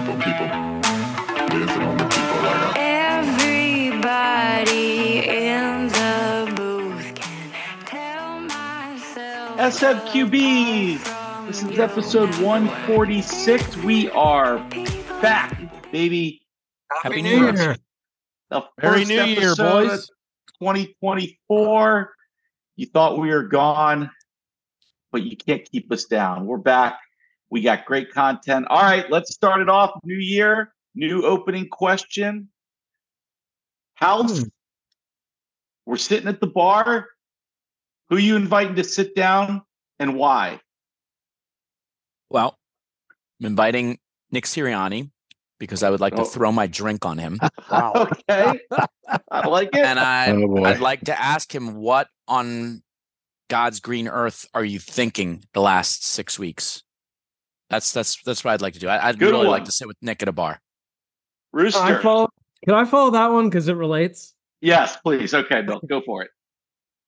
people, people. Dancing on the people like a Everybody in the booth can tell myself. SMQB. This is episode 146. We are back, baby. Happy New Year. The Merry first New Year, boys. 2024. You thought we were gone, but you can't keep us down. We're back. We got great content. All right, let's start it off. New year, new opening question. House, Hmm. we're sitting at the bar. Who you inviting to sit down and why? Well, I'm inviting Nick Sirianni because I would like Oh. to throw my drink on him. okay. I like it. and I, Oh. I'd like to ask him what on God's green earth are you thinking the last six weeks? That's that's that's what I'd like to do. I, I'd Good really one. like to sit with Nick at a bar. Rooster. I follow, can I follow that one because it relates? yes, please. Okay, Bill, go for it.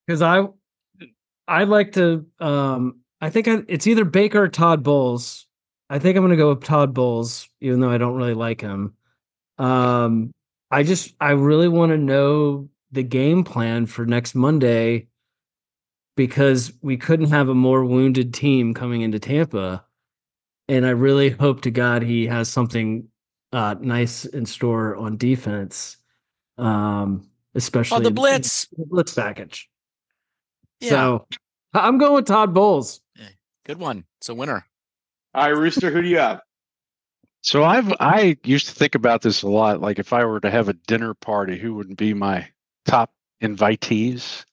Because I, I'd like to. Um, I think I, it's either Baker or Todd Bowles. I think I'm going to go with Todd Bowles, even though I don't really like him. Um, I just, I really want to know the game plan for next Monday because we couldn't have a more wounded team coming into Tampa, and I really hope to God he has something uh, nice in store on defense, um, especially Oh, the in- in blitz. the blitz package. Yeah. So I- I'm going with Todd Bowles. Good one. It's a winner. All right, Rooster, who do you have? So I've I used to think about this a lot. Like if I were to have a dinner party, who would be my top invitees?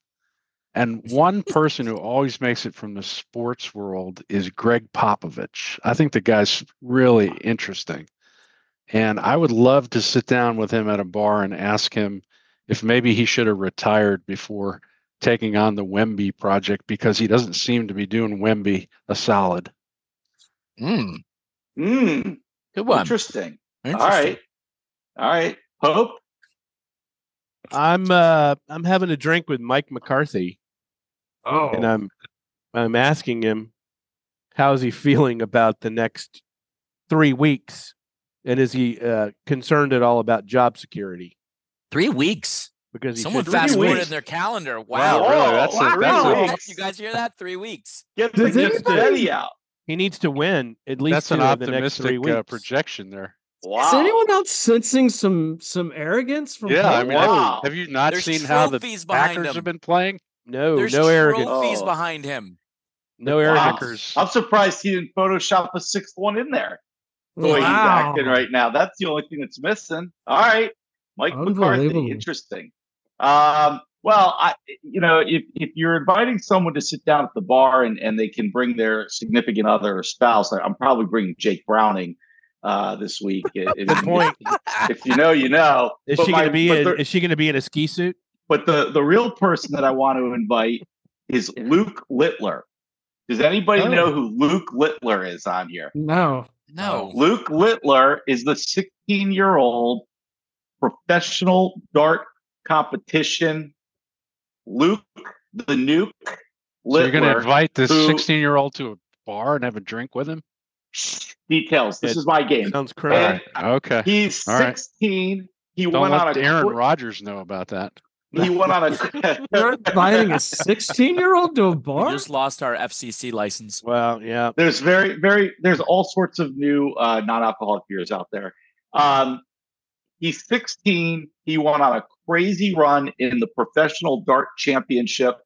And one person who always makes it from the sports world is Gregg Popovich. I think the guy's really interesting. And I would love to sit down with him at a bar and ask him if maybe he should have retired before taking on the Wemby project because he doesn't seem to be doing Wemby a solid. Mm, Mm, good one. interesting. All Interesting. right. All right. Hope. I'm uh I'm having a drink with Mike McCarthy Oh, and I'm I'm asking him how's he feeling about the next 3 weeks and is he uh concerned at all about job security Three weeks. because he Someone said fast weeks. forwarded their calendar. Wow, Wow. really? That's a- wow. that's Three Did weeks. you guys hear that? Three weeks. Get the Does get anybody- out. he needs to win at least That's two an of the next 3 optimistic weeks. uh, projection there. Wow. is anyone else sensing some some arrogance from? Yeah, I mean, Wow. have, have you not There's seen how the trophies behind Packers him. have been playing? No, There's no arrogance. trophies Oh. behind him. No Wow. arrogance. Packers. I'm surprised he didn't Photoshop a sixth one in there. The way he's Wow. acting right now. That's the only thing that's missing. All right. Mike McCarthy. Interesting. Um, well, I you know, if if you're inviting someone to sit down at the bar and, and they can bring their significant other or spouse, I'm probably bringing Jake Browning uh this week. If- Good point. If you know, you know. Is But she going to be in, is she going to be in a ski suit? But the the real person that I want to invite is Luke Littler. Does anybody Oh. know who Luke Littler is on here? No. No. Luke Littler is the 16 year old professional dart competition. Luke the Nuke So you're going to invite this who- 16 year old to a bar and have a drink with him? Details. This It is my game. Sounds All crazy. right. Okay. He's All right. 16. He Don't went on a Aaron qu- Rodgers know about that. He went on You're a inviting a 16 year old to a We bar? just lost our FCC license. Well, yeah. there's very very there's all sorts of new uh, non-alcoholic beers out there um, he's 16 he went on a crazy run in the professional dart championship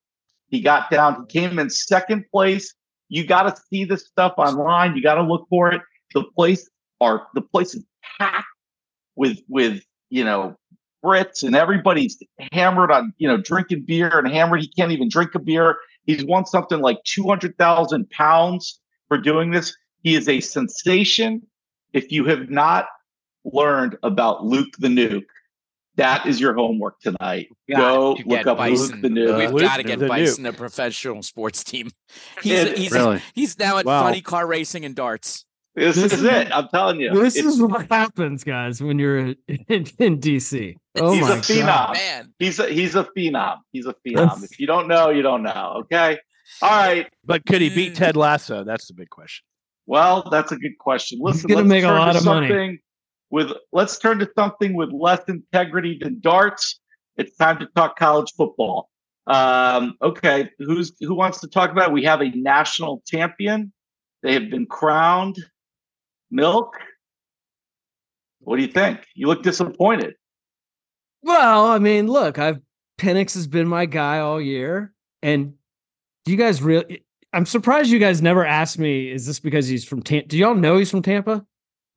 he got down he came in second place you got to see this stuff online you got to look for it the place are the place is packed with with you know Brits and everybody's hammered on you know drinking beer and hammered he can't even drink a beer He's won something like 200,000 pounds for doing this. He is a sensation. If you have not learned about Luke the Nuke, that is your homework tonight. Go to look get up Bison. Luke the Nuke. We've Luke got to the get Nuke. Bison a professional sports team. He's It- he's, Really? he's now at Wow. funny car racing and darts. This, This is is- it. I'm telling you. This It's- is what happens, guys, when you're in, in DC. Oh He's my a phenom. god! Man, he's a he's a phenom. He's a phenom. That's- If you don't know, you don't know. Okay. All right. But could he beat Mm. Ted Lasso? That's the big question. Well, that's a good question. Listen, gonna let's make a turn lot to of money. something with let's turn to something with less integrity than darts. It's time to talk college football. Um, okay, who's who wants to talk about it? We have a national champion. They have been crowned. Milk. What do you think? You look disappointed. Well, I mean, look, I've Penix has been my guy all year, and you guys really? Eh, I'm surprised you guys never asked me. Is this because he's from Tampa? Do y'all know he's from Tampa?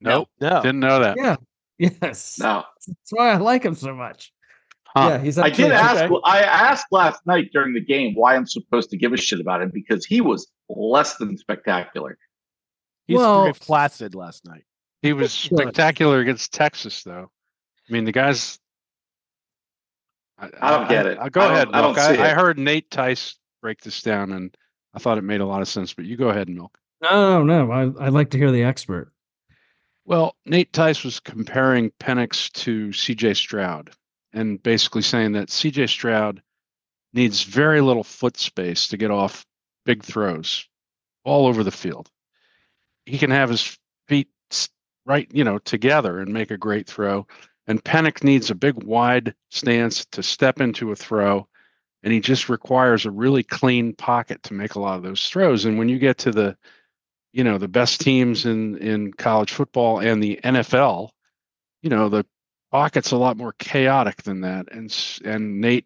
Nope, No. didn't know that. Yeah. Yes. No, That's why I like him so much. Huh. Yeah, he's. I did okay. ask. okay. I asked last night during the game why I'm supposed to give a shit about him because he was less than spectacular. He's Well- very flaccid last night. He was spectacular against Texas, though. I mean, the guys. I don't get it. I, go I don't- ahead. I don't Milk. I, see I heard Nate Tice break this down, and I thought it made a lot of sense. But you go ahead, Milk. No, no, no. I, would like to hear the expert. Well, Nate Tice was comparing Penix to CJ Stroud and basically saying that CJ Stroud needs very little foot space to get off big throws all over the field. He can have his feet right, you know, together and make a great throw. And Penix needs a big wide stance to step into a throw. And he just requires a really clean pocket to make a lot of those throws. And when you get to the you know the best teams in in college football and the NFL, you know the pocket's a lot more chaotic than that. And and Nate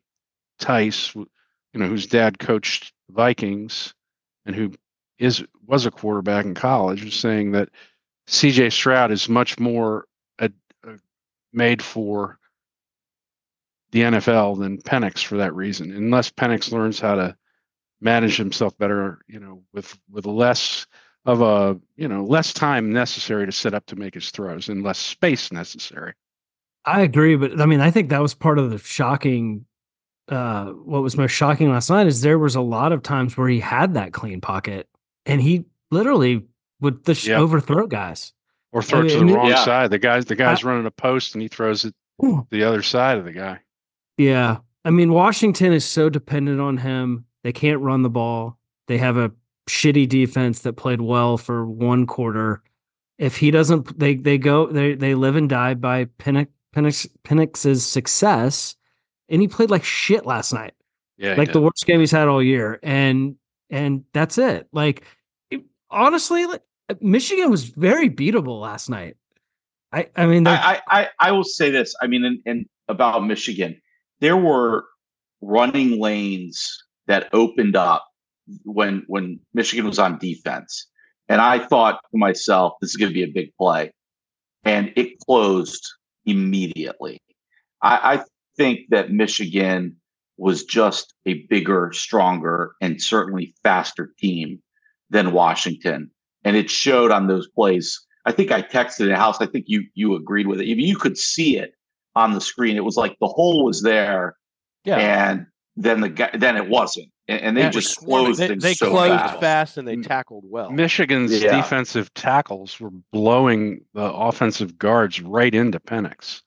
Tice, you know, whose dad coached Vikings and who is was a quarterback in college, was saying that C.J. Stroud is much more made for the NFL than Penix for that reason. Unless Penix learns how to manage himself better, you know, with with less of a you know less time necessary to set up to make his throws and less space necessary. I agree, but I mean, I think that was part of the shocking. Uh, what was most shocking last night is there was a lot of times where he had that clean pocket, and he literally would just Yeah. overthrow guys. Or throw it to the wrong yeah. side. The guy's the guy's running a post and he throws it the other side of the guy. Yeah. I mean, Washington is so dependent on him. They can't run the ball. They have a shitty defense that played well for one quarter. If he doesn't, they they go they they live and die by Penix Penix Penix's success, and he played like shit last night, Yeah, like the worst game he's had all year, and and that's it. Like honestly, like, Uh, Michigan was very beatable last night. I I mean, I, I, I, will say this. I mean, and about Michigan, there were running lanes that opened up when when Michigan was on defense, and I thought to myself, this is going to be a big play, and it closed immediately. I, I think that Michigan was just a bigger, stronger, and certainly faster team than Washington, and it showed on those plays. I think I texted in house. I think you you agreed with it. You- You could see it on the screen. It was like the hole was there, Yeah. and then the guy then it wasn't, and, and they Yeah, just closed they, they so closed fast. fast. and they tackled well. Michigan's Yeah. defensive tackles were blowing the offensive guards right into Penix.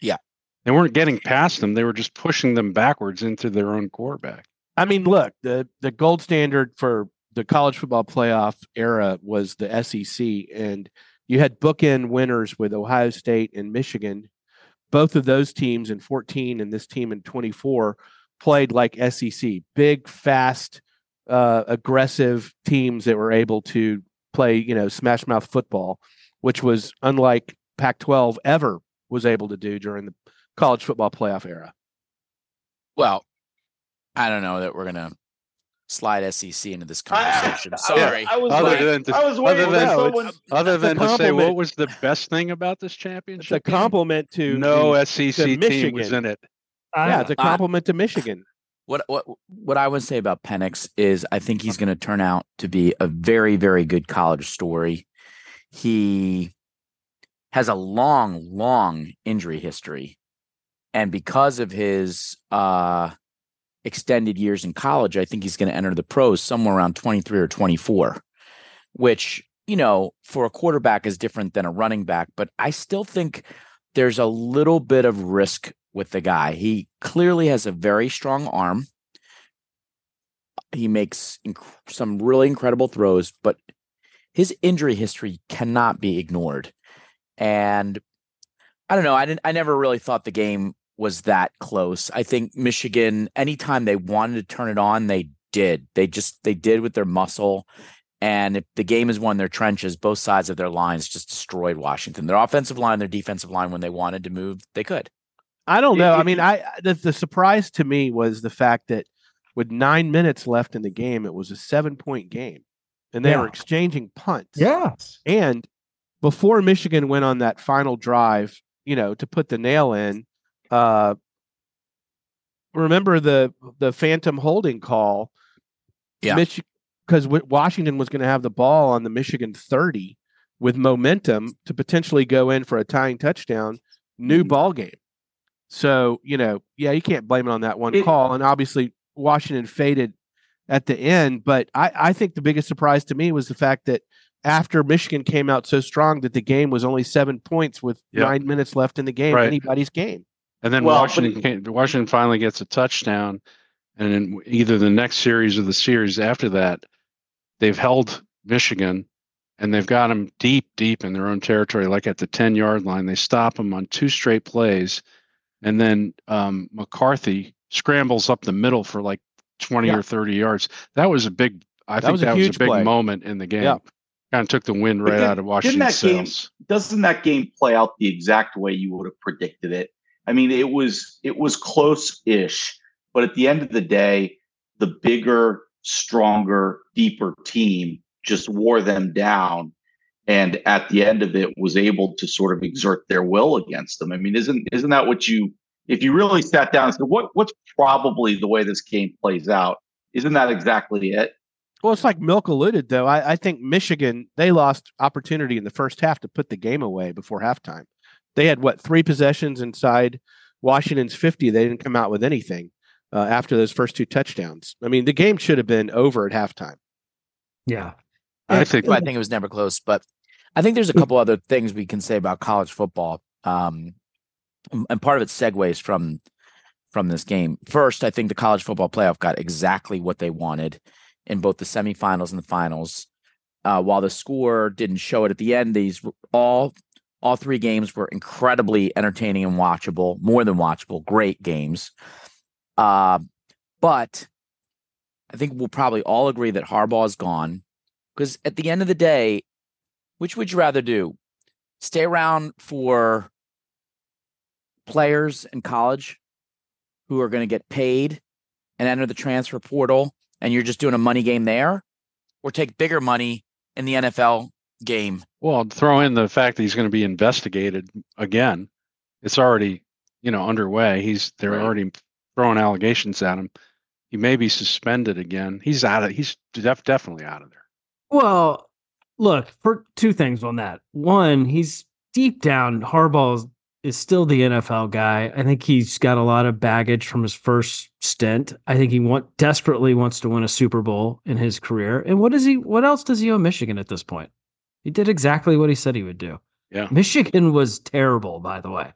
Yeah. They weren't getting past them. They were just pushing them backwards into their own quarterback. I mean, look, the the gold standard for the college football playoff era was the SEC, and you had bookend winners with Ohio State and Michigan. Both of those teams in 14 and this team in 24 played like SEC, big, fast, uh, aggressive teams that were able to play, you know, smash mouth football, which was unlike Pac-12 ever was able to do during the college football playoff era. Well, I don't know that we're gonna slide SEC into this ah, conversation. I- Sorry. I, was Other waiting, than to- I was waiting other than- someone. Other than to say, what was the best thing about this It's championship? a compliment to No to- SEC team Michigan. was in it. Ah, yeah, it's a compliment to Michigan. What what what I would say about Penix is I think he's uh-huh. going to turn out to be a very very good college story. He has a long long injury history and because of his uh extended years in college, I think he's going to enter the pros somewhere around 23 or 24, which, you know, for a quarterback is different than a running back, but I still think there's a little bit of risk with the guy. He clearly has a very strong arm. He makes inc- some really incredible throws, but his injury history cannot be ignored. And I don't know. I didn't. I never really thought the game was that close. I think Michigan, anytime they wanted to turn it on, they did. They just they did with their muscle. And if the game is won their trenches, both sides of their lines just destroyed Washington. Their offensive line, their defensive line, when they wanted to move, they could. I don't know. I mean, I the, the surprise to me was the fact that with nine minutes left in the game, it was a seven point game, and they were exchanging punts. Yeah. And before Michigan went on that final drive, you know, to put the nail in, uh, remember the the phantom holding call? Yeah. Mich- because Washington was going to have the ball on the Michigan 30 with momentum to potentially go in for a tying touchdown, new Mhm. ball game. So, you know, yeah, you can't blame it on that one It- call. And obviously, Washington faded at the end. But I, I think the biggest surprise to me was the fact that after Michigan came out so strong that the game was only seven points with Yep. nine minutes left in the game, Right. anybody's game. And then Well, Washington came, Washington finally gets a touchdown, and in either the next series or the series after that, they've held Michigan, and they've got them deep, deep in their own territory, like at the ten yard line. They stop them on two straight plays, and then um, McCarthy scrambles up the middle for like twenty Yeah. or thirty yards. That was a big. I That think was a that was a big play. moment in the game. Yeah. Kind of took the wind right did- out of didn't Washington's that game- sails. doesn't that game play out the exact way you would have predicted it? I mean, it was it was close-ish, but at the end of the day, the bigger, stronger, deeper team just wore them down, and at the end of it, was able to sort of exert their will against them. I mean, isn't isn't that what you? If you really sat down and said, "What what's probably the way this game plays out?" Isn't that exactly it? Well, it's like Milk alluded, though. I, I think Michigan, they lost opportunity in the first half to put the game away before halftime. They had, what, three possessions inside Washington's 50. They didn't come out with anything uh, after those first two touchdowns. I mean, the game should have been over at halftime. Yeah. I think I think it was never close, but I think there's a couple other things we can say about college football. Um, and part of it segues from from this game. First, I think the college football playoff got exactly what they wanted in both the semifinals and the finals. Uh, while the score didn't show it at the end, these all all three games were incredibly entertaining and watchable, more than watchable, great games. Uh, but I think we'll probably all agree that Harbaugh is gone because at the end of the day, which would you rather do? Stay around for players in college who are going to get paid and enter the transfer portal and you're just doing a money game there or take bigger money in the NFL game. Well, throw in the fact that he's going to be investigated again. It's already, you know, underway. He's they're Right. already throwing allegations at him. He may be suspended again. He's out of. He's def- definitely out of there. Well, look, for two things on that. One, he's deep down, Harbaugh is, is still the NFL guy. I think he's got a lot of baggage from his first stint. I think he want desperately wants to win a Super Bowl in his career. And what is he what else does he owe Michigan at this point? He did exactly what he said he would do. Yeah. Michigan was terrible, by the way,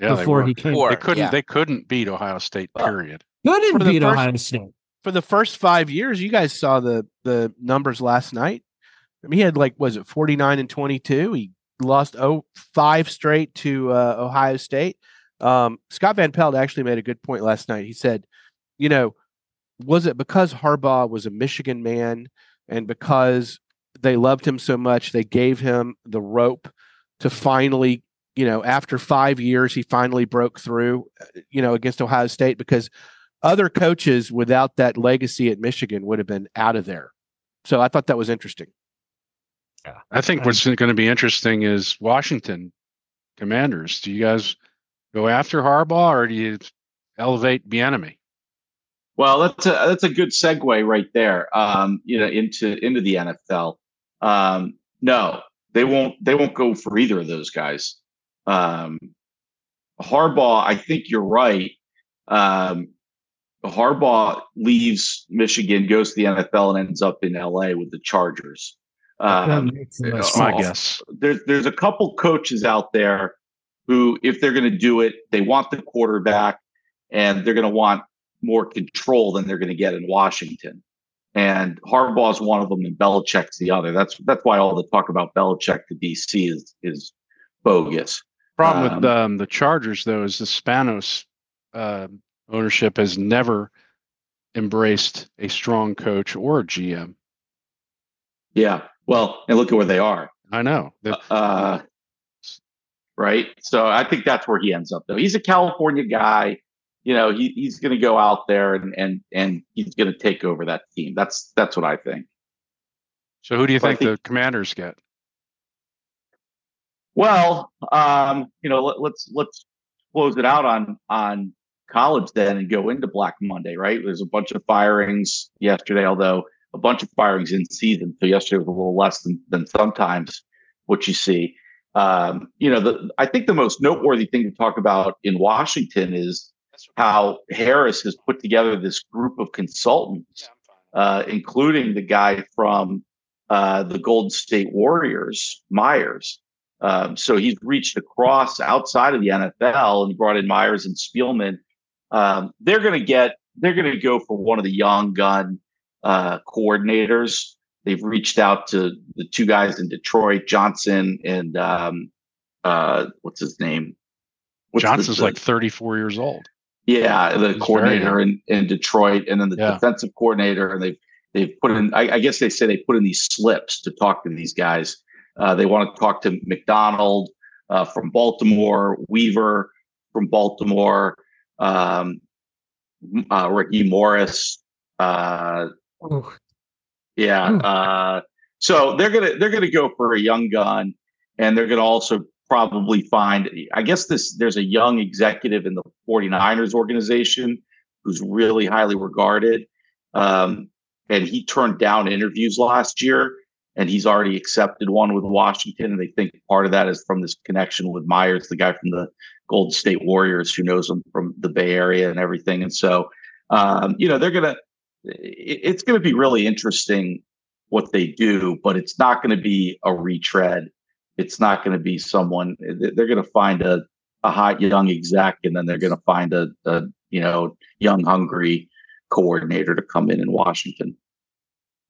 Yeah, before they, he came. Before. they couldn't. yeah. They couldn't beat Ohio State. Period. Couldn't For the beat first- Ohio State. For the first five years, you guys saw the the numbers last night. I mean, he had like, was it 49 and 22? He lost oh, five straight to uh, Ohio State. Um, Scott Van Pelt actually made a good point last night. He said, you know, was it because Harbaugh was a Michigan man and because they loved him so much, they gave him the rope to finally, you know, after five years, he finally broke through, you know, against Ohio State because other coaches without that legacy at Michigan would have been out of there. So I thought that was interesting. I think what's going to be interesting is Washington Commanders. Do you guys go after Harbaugh or do you elevate Bieniemy? Well, that's a that's a good segue right there. Um, you know, into into the NFL. Um, no, they won't. They won't go for either of those guys. Um, Harbaugh, I think you're right. Um, Harbaugh leaves Michigan, goes to the NFL, and ends up in LA with the Chargers. Um, makes the most That's my guess. there's there's a couple coaches out there who, if they're going to do it, they want the quarterback, and they're going to want more control than they're going to get in Washington. And Harbaugh's one of them, and Belichick's the other. That's that's why all the talk about Belichick to DC is is bogus. Problem Um, with um, the Chargers, though, is the Spanos uh, ownership has never embraced a strong coach or a GM. Yeah. Well, and look at where they are. I know. The- Uh, right. So I think that's where he ends up, though. He's a California guy. You know, he, he's going to go out there and and and he's going to take over that team. That's that's what I think. so who do you think, think- the Commanders get? Well, um, you know, let, let's let's close it out on on college then and go into Black Monday. Right? There's a bunch of firings yesterday, although a bunch of firings in season. So yesterday was a little less than than sometimes what you see. Um, you know, the I think the most noteworthy thing to talk about in Washington is how Harris has put together this group of consultants, uh, including the guy from uh, the Golden State Warriors, Myers. Um, so he's reached across outside of the NFL and brought in Myers and Spielman. Um, they're going to get, they're going to go for one of the young gun uh, coordinators. They've reached out to the two guys in Detroit, Johnson and um, uh, what's his name? What's Johnson's the- like 34 years old. Yeah, the He's coordinator in, in Detroit, and then the Yeah. defensive coordinator, and they've they've put in. I, I guess they say they put in these slips to talk to these guys. Uh, they want to talk to McDonald uh, from Baltimore, Weaver from Baltimore, um, uh, Ricky Morris. Uh, yeah. Uh, so they're gonna they're gonna go for a young gun, and they're gonna also probably find. I guess this there's a young executive in the 49ers organization who's really highly regarded, um, and he turned down interviews last year, and he's already accepted one with Washington, and they think part of that is from this connection with Myers, the guy from the Golden State Warriors who knows him from the Bay Area and everything, and so um, you know they're gonna it's to be really interesting what they do, but it's not to be a retread. It's not going to be someone they're going to find a, a hot young exec and then they're going to find a, a, you know, young, hungry coordinator to come in in Washington.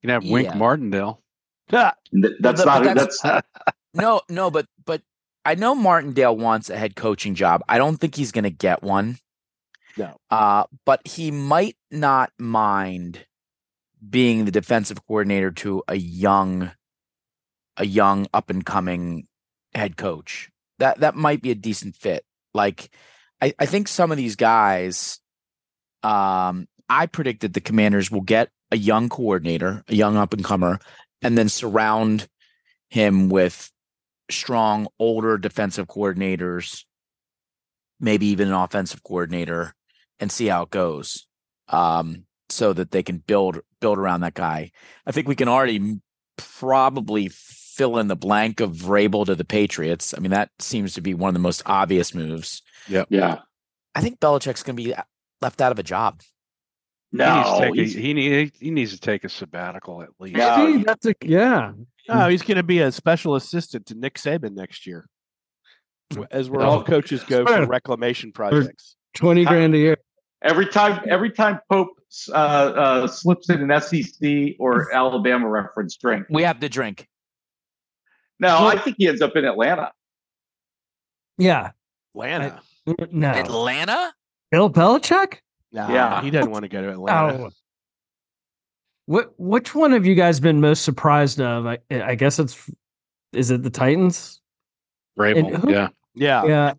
You can have Wink Yeah. Martindale. That's But- not, but that's, that's- No, no, but but I know Martindale wants a head coaching job. I don't think he's going to get one. No. Uh, but he might not mind being the defensive coordinator to a young a young up and coming head coach. That that might be a decent fit. Like I, I think some of these guys um I predicted the commanders will get a young coordinator, a young up and comer, and then surround him with strong older defensive coordinators, maybe even an offensive coordinator, and see how it goes. Um, so that they can build build around that guy. I think we can already probably fill in the blank of Vrabel to the Patriots. I mean, that seems to be one of the most obvious moves. yeah. Yeah. I think Belichick's going to be left out of a job. he, needs No, to take a, he, need, he needs to take a sabbatical at least. No, See, that's a yeah. oh, he's going to be a special assistant to Nick Saban next year, as where all Oh. coaches go for reclamation projects. Twenty grand a year. Every time, every time Pope uh, uh, slips in an SEC or Alabama reference drink. We have to drink. No, I think he ends up in Atlanta. Yeah. Atlanta. No. Atlanta? Bill Belichick? Nah, Yeah. he doesn't want to go to Atlanta. Oh. What which one have you guys been most surprised of? I, I guess it's is it the Titans? Vrabel, who- yeah. Yeah. Yeah.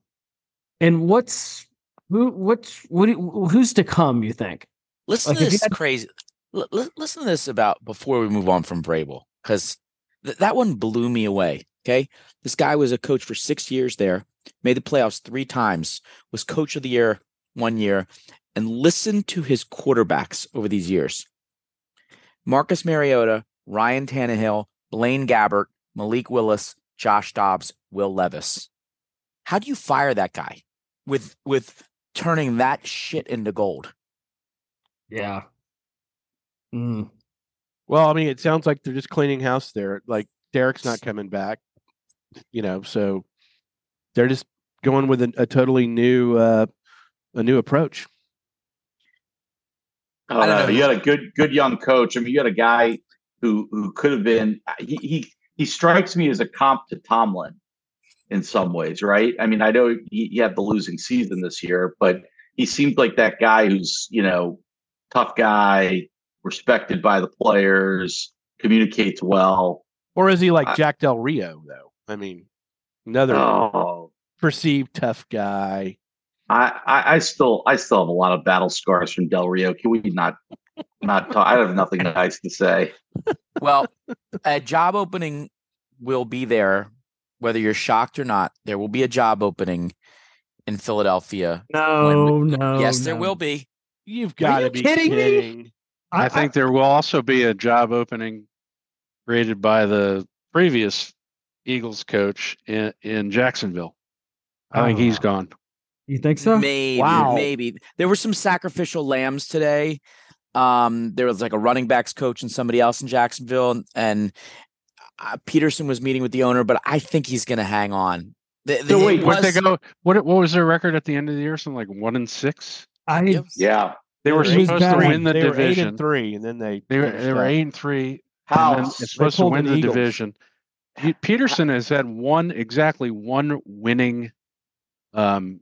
And what's who what's what do you- who's to come, you think? Listen Like, to this had- crazy. L- l- listen to this about before we move on from Vrabel, because th- that one blew me away. Okay, this guy was a coach for six years there, made the playoffs three times, was coach of the year one year, and listen to his quarterbacks over these years: Marcus Mariota, Ryan Tannehill, Blaine Gabbert, Malik Willis, Josh Dobbs, Will Levis. How do you fire that guy with with turning that shit into gold? Yeah. Mm. Well, I mean, it sounds like they're just cleaning house there. Like Derek's not coming back, you know, so they're just going with a, a totally new uh a new approach. I don't, know. know. You got a good, good young coach. I mean, you got a guy who who could have been. He he he strikes me as a comp to Tomlin in some ways, right? I mean, I know he, he had the losing season this year, but he seemed like that guy who's you know tough guy, respected by the players, communicates well. Or is he like I- Jack Del Rio though? I mean, another Oh, perceived tough guy. I, I I still I still have a lot of battle scars from Del Rio. Can we not not talk? I have nothing nice to say. Well, a job opening will be there, whether you're shocked or not. There will be a job opening in Philadelphia. No, no. yes, there will be. You've got to you be kidding me? Kidding. I think there will also be a job opening created by the previous Eagles coach in, in Jacksonville. I think he's gone. you think so? Maybe, Wow. maybe. There were some sacrificial lambs today. Um, there was like a running backs coach and somebody else in Jacksonville, and, and uh, Peterson was meeting with the owner, but I think he's going to hang on. The, So wait, it What they was- go? What what was their record at the end of the year? Something like one and six. I Yep. Yeah, They were supposed to bad. win the they were eight division. and three, and then they They were they were eight and three. and then House. supposed to win the Eagles. division. Peterson has had one exactly one winning um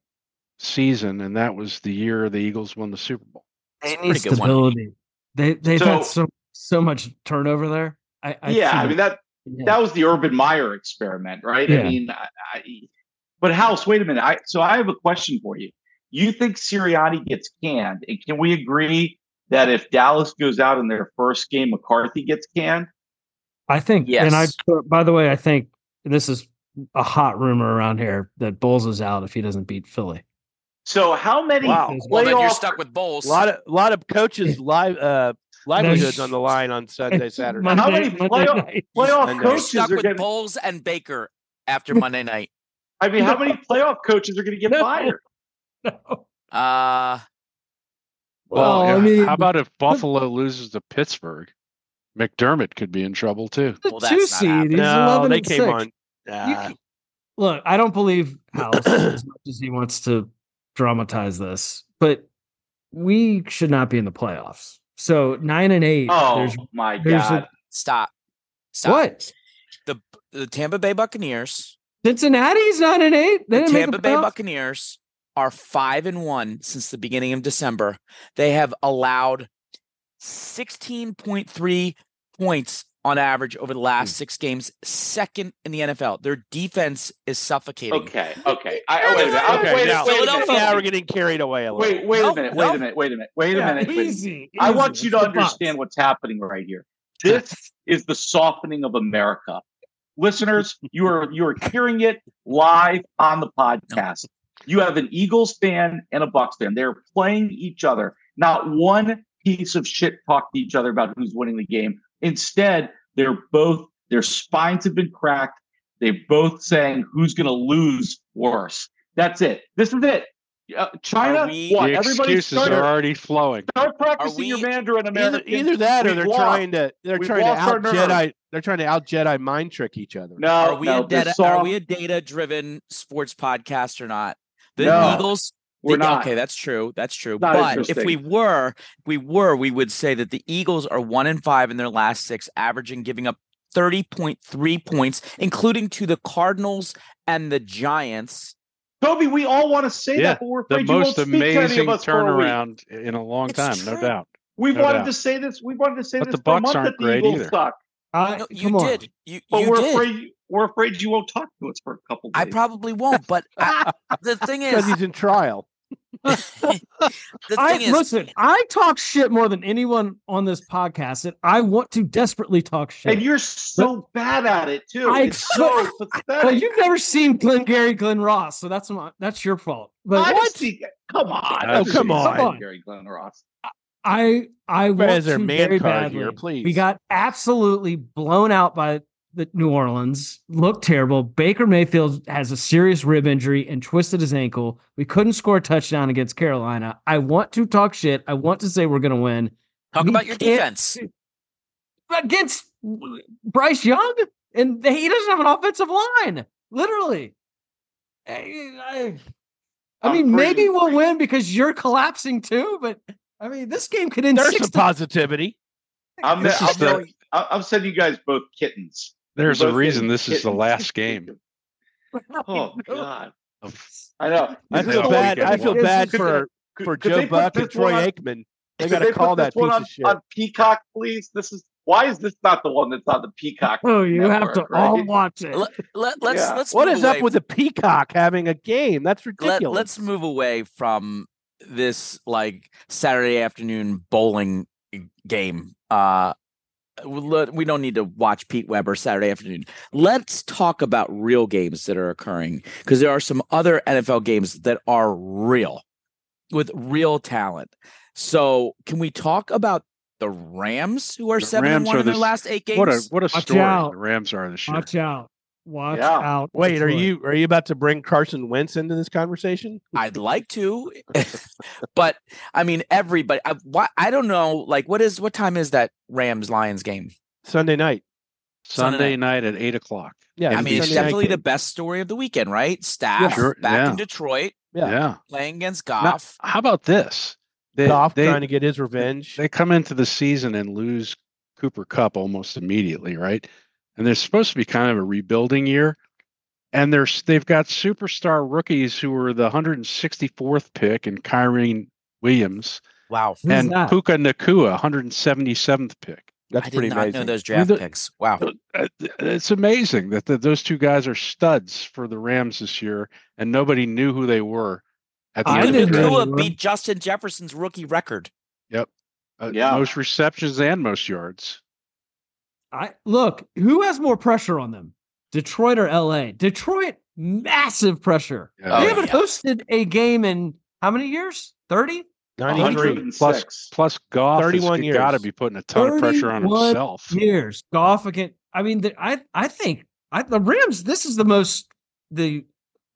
season, and that was the year the Eagles won the Super Bowl. They a need pretty good one. stability. They they've So- had so so much turnover there. I, I yeah. I mean that yeah. that was the Urban Meyer experiment, right? I mean, I, I, but House, wait a minute. I so I have a question for you. You think Sirianni gets canned, and can we agree that if Dallas goes out in their first game, McCarthy gets canned? I think, yes. and I, by the way, I think this is a hot rumor around here that Bowles is out if he doesn't beat Philly. So how many Wow. well, then you're stuck with Bowles. A lot of lot of coaches live uh, livelihoods on the line on Sunday, Saturday. How many Monday playoff- night. playoff And You're coaches stuck are with getting? Bowles and Baker after Monday night. I mean, how many playoff coaches are going to get No. fired? No. Uh, Well, I yeah, mean- how about if Buffalo loses to Pittsburgh? McDermott could be in trouble too. The Well, two that's not seed. He's no, they and came six. on. You can- look, I don't believe House as much as he wants to dramatize this, but we should not be in the playoffs. So nine and eight. Oh there's my there's god! a, stop. Stop. what? The the Tampa Bay Buccaneers, Cincinnati's nine and eight. They the Tampa the Bay? Buccaneers are five and one since the beginning of December. They have allowed sixteen point three points on average over the Hmm. last six games, second in the NFL. Their defense is suffocating. Okay, okay. I, oh, wait a minute. I- Okay, wait, now, wait a minute. Now we're getting carried away a little. Wait, wait No, a minute. no. Wait a minute. Wait a minute. Wait a Yeah, minute. wait a minute. easy. I want you to It's the Bucs. understand what's happening right here. This is the softening of America. Listeners, you are you are hearing it live on the podcast. You have an Eagles fan and a Bucs fan. They're playing each other. Not one piece of shit talk to each other about who's winning the game. Instead, they're both their spines have been cracked. They're both saying who's going to lose worse. That's it. This is it. Uh, China, we- what? the excuses start, are already flowing. start practicing your we- Mandarin Either, either that, or they're lost. trying to they're We've trying to out Jedi. They're trying to out Jedi mind trick each other. No, Are we no, a data? soft. Are we a data-driven sports podcast or not? The No, Eagles. We're the- not. Okay, that's true. That's true. Not but if we were, we were, we would say that the Eagles are one and five in their last six, averaging giving up thirty point three points, including to the Cardinals and the Giants. Toby, we all want to say Yeah, that, but we're The afraid you won't most speak to any amazing of us for a turnaround in a long It's time, no doubt. We've No wanted doubt. to say this. We wanted to say But this the for a Bucs month aren't that the great Eagles either. suck. I- No, you come on. did. You, But we're did. afraid. We're afraid you won't talk to us for a couple days. I probably won't. But I, the thing is, he's in trial. the I, is, listen, I talk shit more than anyone on this podcast, and I want to desperately talk shit. and you're so bad at it too. I- it's so pathetic. well, you've never seen Glenn Gary, Glen Ross, so that's my that's your fault. But I what? see- Come on. Oh, This come on. not Gary Glenn Ross. I I want Where's their to man very badly. here, please? We got absolutely blown out by the New Orleans. Looked terrible. Baker Mayfield has a serious rib injury and twisted his ankle. We couldn't score a touchdown against Carolina. I want to talk shit. I want to say we're going to win talk we about your defense. against Bryce Young, and he doesn't have an offensive line. Literally. Eh, I, I- I mean, maybe pretty- we'll win because you're collapsing too. But I mean, this game could end There's six some positivity. I'm, This I'm, is the- telling- I'm I'm sending you guys both kittens. There's a reason this is the last game. Oh God, I know. I feel bad. I feel bad for could- for could Joe they put Buck and Troy on- Aikman. They got to call that one piece on, of shit. on Peacock, please. This is why is this not the one that's on the Peacock? Oh, you have to network, all right? watch it. Let, let, let's Yeah. let's What move is up with the Peacock having a game? That's let, ridiculous. let's move away from this like Saturday afternoon bowling game. Uh, we don't need to watch Pete Weber Saturday afternoon. Let's talk about real games that are occurring because there are some other NFL games that are real with real talent. So, can we talk about the Rams who are The seven and one in their the- last eight games? What a what a Watch story out. the Rams are this year. Watch out. Watch Yeah. out. Wait, are Detroit. you are you about to bring Carson Wentz into this conversation? I'd like to, but I mean, everybody. I, why, I don't know. Like, what is what time is that Rams Lions game? Sunday night. Sunday Sunday night at eight o'clock. Yeah, I mean, it's Sunday night definitely the best story of the weekend, right? Staff Sure, back yeah. in Detroit Yeah. Yeah. playing against Now, how about this? They, Goff they, trying to get his revenge. they come into the season and lose Cooper Kupp almost immediately, right? And they're supposed to be kind of a rebuilding year. And there's they've got superstar rookies who were the 164th pick and Kyren Williams wow, Who's and that? Puka Nacua, 177th pick. That's I did pretty not amazing. know those draft the- picks. Wow, Uh, It's amazing that, that those two guys are studs for the Rams this year, and nobody knew who they were at the I end of the didn't draft. know. Nacua beat Justin Jefferson's rookie record. Uh, Yeah. most receptions and most yards. I look, who has more pressure on them? Detroit or LA? Detroit, massive pressure. Yeah. Oh, they Oh, haven't yeah. hosted a game in how many years? 30? 93. Plus, Goff 31 has got to be putting a ton of pressure on 31 himself. Years. Goff again. I mean, the, I I think I, the Rams, this is the most the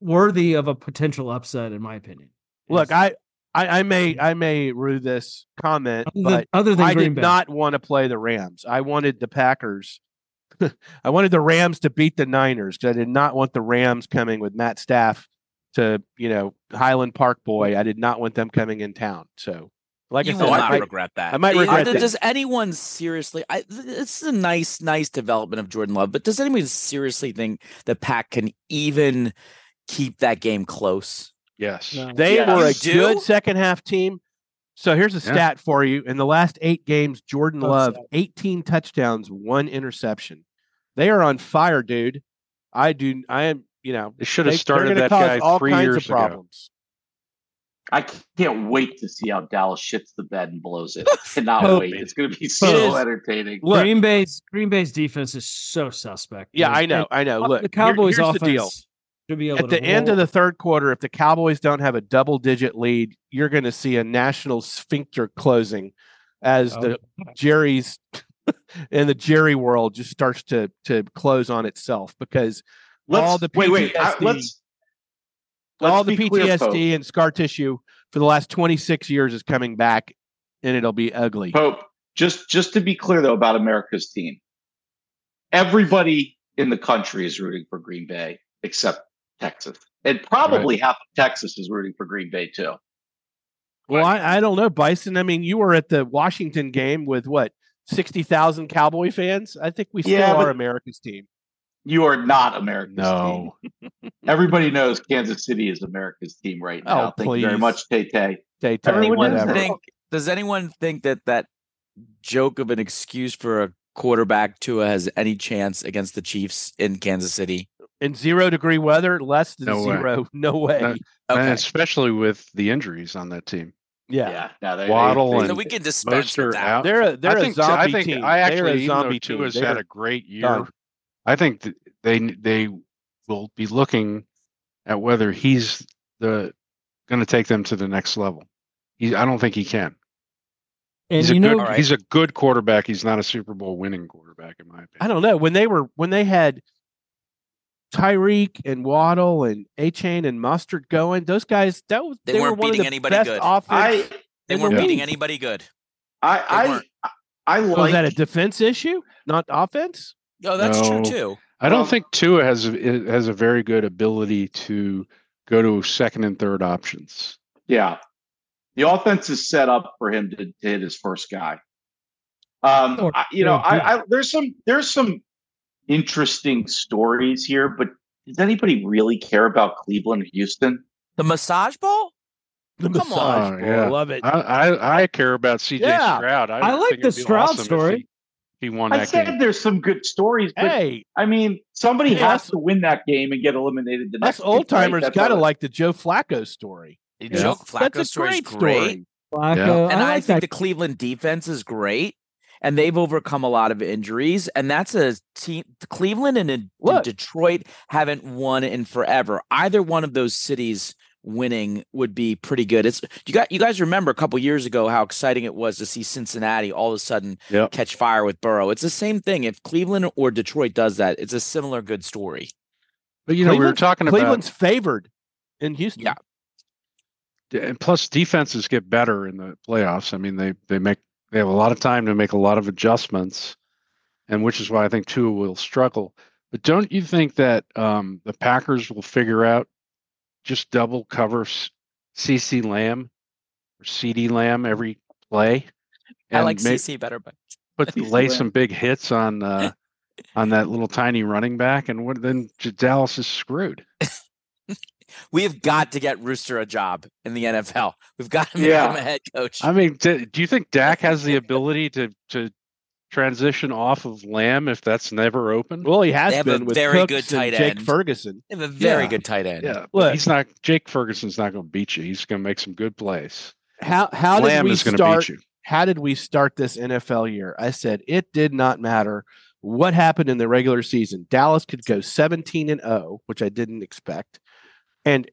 worthy of a potential upset, in my opinion. Look, I, I I may um, I may rue this comment, other than, but other than I Green did Bay. not want to play the Rams. I wanted the Packers. I wanted the Rams to beat the Niners because I did not want the Rams coming with Matt Staff to you know Highland Park boy. I did not want them coming in town. So, like you I said, I, not I- regret that. I might regret does, that. does anyone seriously? I, this is a nice, nice development of Jordan Love, but does anyone seriously think the Pack can even keep that game close? Yes. No. They Yeah. were a do? good second half team. So here's a Yeah. stat for you. In the last eight games, Jordan Tough Love, stat. 18 touchdowns, one interception. They are on fire, dude. I do. I am. You know, They should have started they're that cause guy all three kinds years of ago. I can't wait to see how Dallas shits the bed and blows it. Cannot Oh, wait. man. It's going to be so entertaining. Look, Green Bay's Green Bay's defense is so suspect. yeah. I know. And I know. Look, the here- Cowboys here's offense the deal. Should be able At the to end of the third quarter, if the Cowboys don't have a double digit lead, you're going to see a national sphincter closing as Oh. the Jerry's and the Jerry world just starts to to close on itself because Let's, all the wait, wait. I- PTSD let's, let's all the be clear, PTSD and scar tissue for the last 26 years is coming back and it'll be ugly. Pope, just just to be clear though about America's team, everybody in the country is rooting for Green Bay except Texas, and probably half of Texas is rooting for Green Bay too. Well, I, I don't know, Bison. I mean, you were at the Washington game with what 60,000 Cowboy fans. I think we still Yeah, are America's team. You are not America's No. team. Everybody knows Kansas City is America's team right oh, now. Oh, Thank you very much, Tay Tay. Tay Everyone anyone knows whatever. that. think? Does anyone think that that joke of an excuse for a quarterback Tua has any chance against the Chiefs in Kansas City? In zero degree weather, less than No way. zero. No way. No. Okay, And especially with the injuries on that team. yeah. Yeah, no, they, Waddle they, so and we can dispense with that. out. They're a they're I think a zombie I think team. I They're actually, a zombie Tua team. has They're- had a great year, done. I think that they they will be looking at whether he's the going to take them to the next level. He, I don't think he can. and He's you a know good. All right. He's a good quarterback. He's not a Super Bowl winning quarterback, in my opinion. I don't know when they were when they had Tyreek and Waddle and Achane and Mostert going. Those guys that was They they, were weren't one of beating the anybody good. offense. I, They weren't the beating league. anybody good. I, I, weren't. I Was like that a defense issue, not offense? No, that's true too. I don't Well- think Tua has has a very good ability to go to second and third options. Yeah. The offense is set up for him to, to hit his first guy. Um, Or- I, you know, I, I there's some there's some interesting stories here, but does anybody really care about Cleveland or Houston? The massage ball? The Come on. massage Oh, ball, yeah. I love it. I, I I care about CJ Yeah. Stroud. I I like the Stroud awesome if story. He, he won I said game. there's some good stories, but hey, I mean, somebody Hey, has to win that game and get eliminated. The us next old timers That's got to like the Joe Flacco story. Yeah. Joe That's Flacco a story is great great. story. Flacco. And I, I like think that. the Cleveland defense is great. And they've overcome a lot of injuries. And that's a team. Cleveland and, and Detroit haven't won in forever. Either one of those cities winning would be pretty good. It's you got you guys remember a couple years ago how exciting it was to see Cincinnati all of a sudden Yep. catch fire with Burrow. It's the same thing. If Cleveland or Detroit does that, it's a similar good story. But you know, we were Cleveland's- talking Cleveland's favored in Houston. Yeah. and plus defenses get better in the playoffs. I mean, they they make they have a lot of time to make a lot of adjustments, and which is why I think Tua will struggle. But don't you think that um, the Packers will figure out just double cover CC Lamb or CD Lamb every play? I and like ma- CC better, but put lay some big hits on uh, on that little tiny running back, and what then Dallas is screwed. we have got to get Rooster a job in the NFL. We've got to make Yeah. him a head coach. I mean, d- do you think Dak has the ability to to transition off of Lamb if that's never open? Well, he has They have a been with very Cooks good and tight Jake. Ferguson. They have a very Yeah. good tight end. yeah, but Look. he's not. Jake Ferguson's not going to beat you. He's going to make some good plays. How how did we is start? beat you. How did we start this NFL year? I said it did not matter what happened in the regular season. Dallas could go 17 and 0, which I didn't expect. And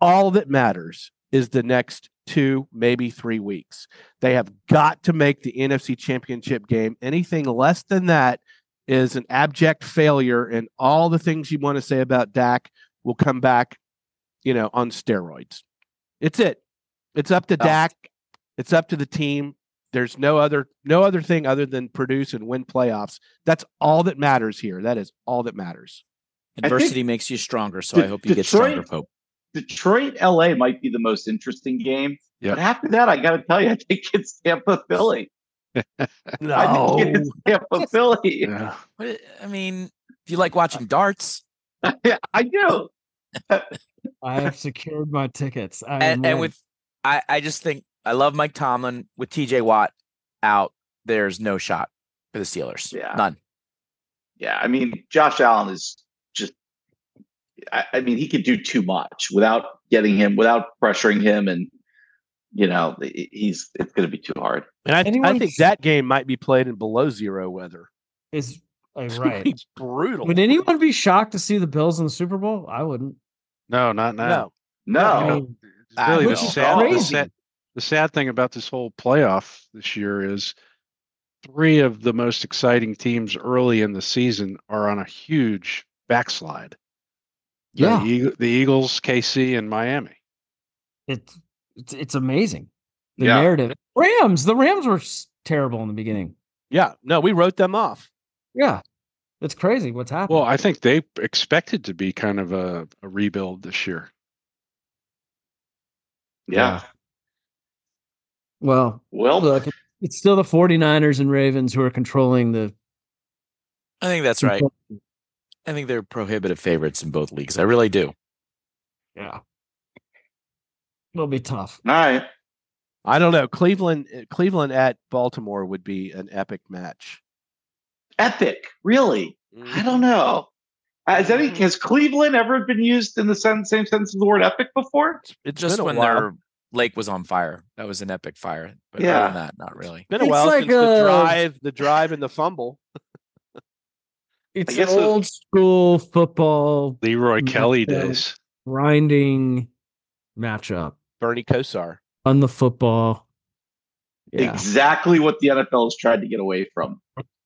all that matters is the next two, maybe three weeks. They have got to make the NFC championship game. Anything less than that is an abject failure. And all the things you want to say about Dak will come back, you know, on steroids. It's it. It's up to Oh. Dak. It's up to the team. There's no other no other thing other than produce and win playoffs. That's all that matters here. That is all that matters. Think Adversity makes you stronger, so I hope you get stronger, Pope. Detroit, LA might be the most interesting game. Yep. But after that, I got to tell you, I think it's Tampa, Philly. I think it's Tampa, Philly. Yeah. But, I mean, if you like watching darts, Yeah, I do. I have secured my tickets. I and, and with I, I just think I love Mike Tomlin with TJ Watt out. There's no shot for the Steelers. Yeah. None. Yeah, I mean, Josh Allen is just. I, I mean, he could do too much without getting him, without pressuring him, and you know, he's it's going to be too hard. And I, I think that game might be played in below zero weather. is uh, It's right. be brutal. Would anyone be shocked to see the Bills in the Super Bowl? I wouldn't. No, not now. no. No, I mean, It's really the know. sad, the sad, the sad thing about this whole playoff this year is three of the most exciting teams early in the season are on a huge backslide. Yeah, Eag- the Eagles, KC, and Miami. it's it's it's amazing. The Yeah. narrative. Rams. The Rams were terrible in the beginning. Yeah. No, we wrote them off. Yeah, it's crazy what's happening. Well, I think they expected to be kind of a, a rebuild this year. yeah. well, Well, look, it's still the 49ers and Ravens who are controlling the. I think that's right. I think they're prohibitive favorites in both leagues. I really do. Yeah, it'll be tough. all right. I don't know. Cleveland uh, Cleveland at Baltimore would be an epic match. Epic, really? I mm-hmm. don't know. Uh, has any mm-hmm. has Cleveland ever been used in the sen- same sense of the word epic before? It's Just when while. their lake was on fire, that was an epic fire. But Yeah. other than that, not really. been a It's while like since the drive, the drive and the fumble. It's guess an it- old school football Leroy Kelly yeah. days. grinding matchup Bernie Kosar. on the football. Yeah, Exactly what the NFL has tried to get away from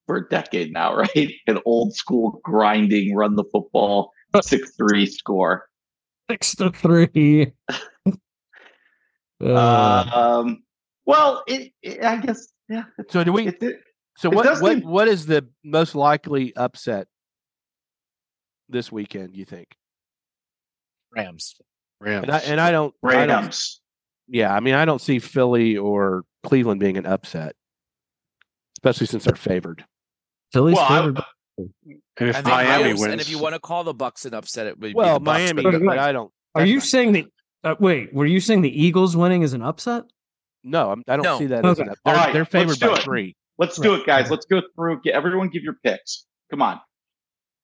for a decade now, right? An old school grinding, run the football, six three score. six to three. Uh, um, well, it, it, I guess yeah. So do we It, it, so what what seem- what is the most likely upset this weekend, you think? Rams. Rams. And I and I don't I don't Rams. yeah, I mean I don't see Philly or Cleveland being an upset. Especially since they're favored. Philly's Well, favored by And if I Miami Bucs, wins, and if you want to call the Bucs an upset, it would be Well, the Miami, but- but- but I don't. Are you not- saying the uh, wait? Were you saying the Eagles winning is an upset? No, I'm, I don't No. see that as Okay. an. They're, All right, they're favored by it. three. Let's do it, guys. Let's go through. Get, everyone give your picks. Come on.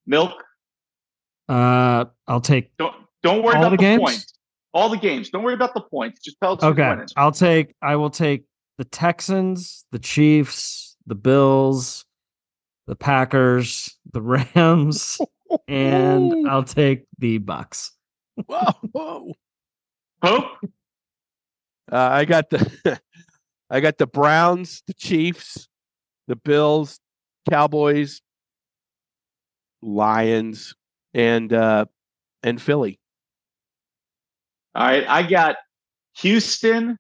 Milk. Uh, I'll take. Don't don't worry All about the the, points. All the games. Don't worry about the points. Just tell us Okay. I'll take. I will take the Texans, the Chiefs, the Bills, the Packers, the Rams, and I'll take the Bucs. Whoa, whoa. Hope. Uh, I got the, I got the Browns, the Chiefs, the Bills, Cowboys, Lions, and uh, and Philly. All right. I got Houston,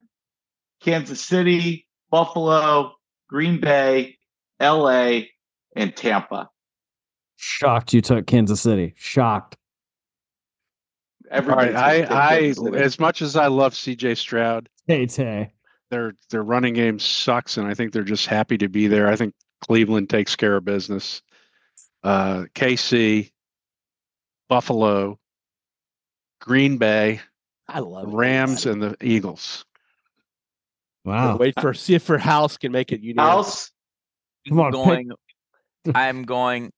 Kansas City, Buffalo, Green Bay, LA, and Tampa. Shocked you took Kansas City. Shocked. all right, Everybody's I, I, as much as I love C.J. Stroud, Tay Tay. Their their running game sucks, and I think they're just happy to be there. I think Cleveland takes care of business. Uh, KC, Buffalo, Green Bay, I love Rams, and the Eagles. Wow. Wait for see if her house can make it unanimous. House. Come on, going. I'm going.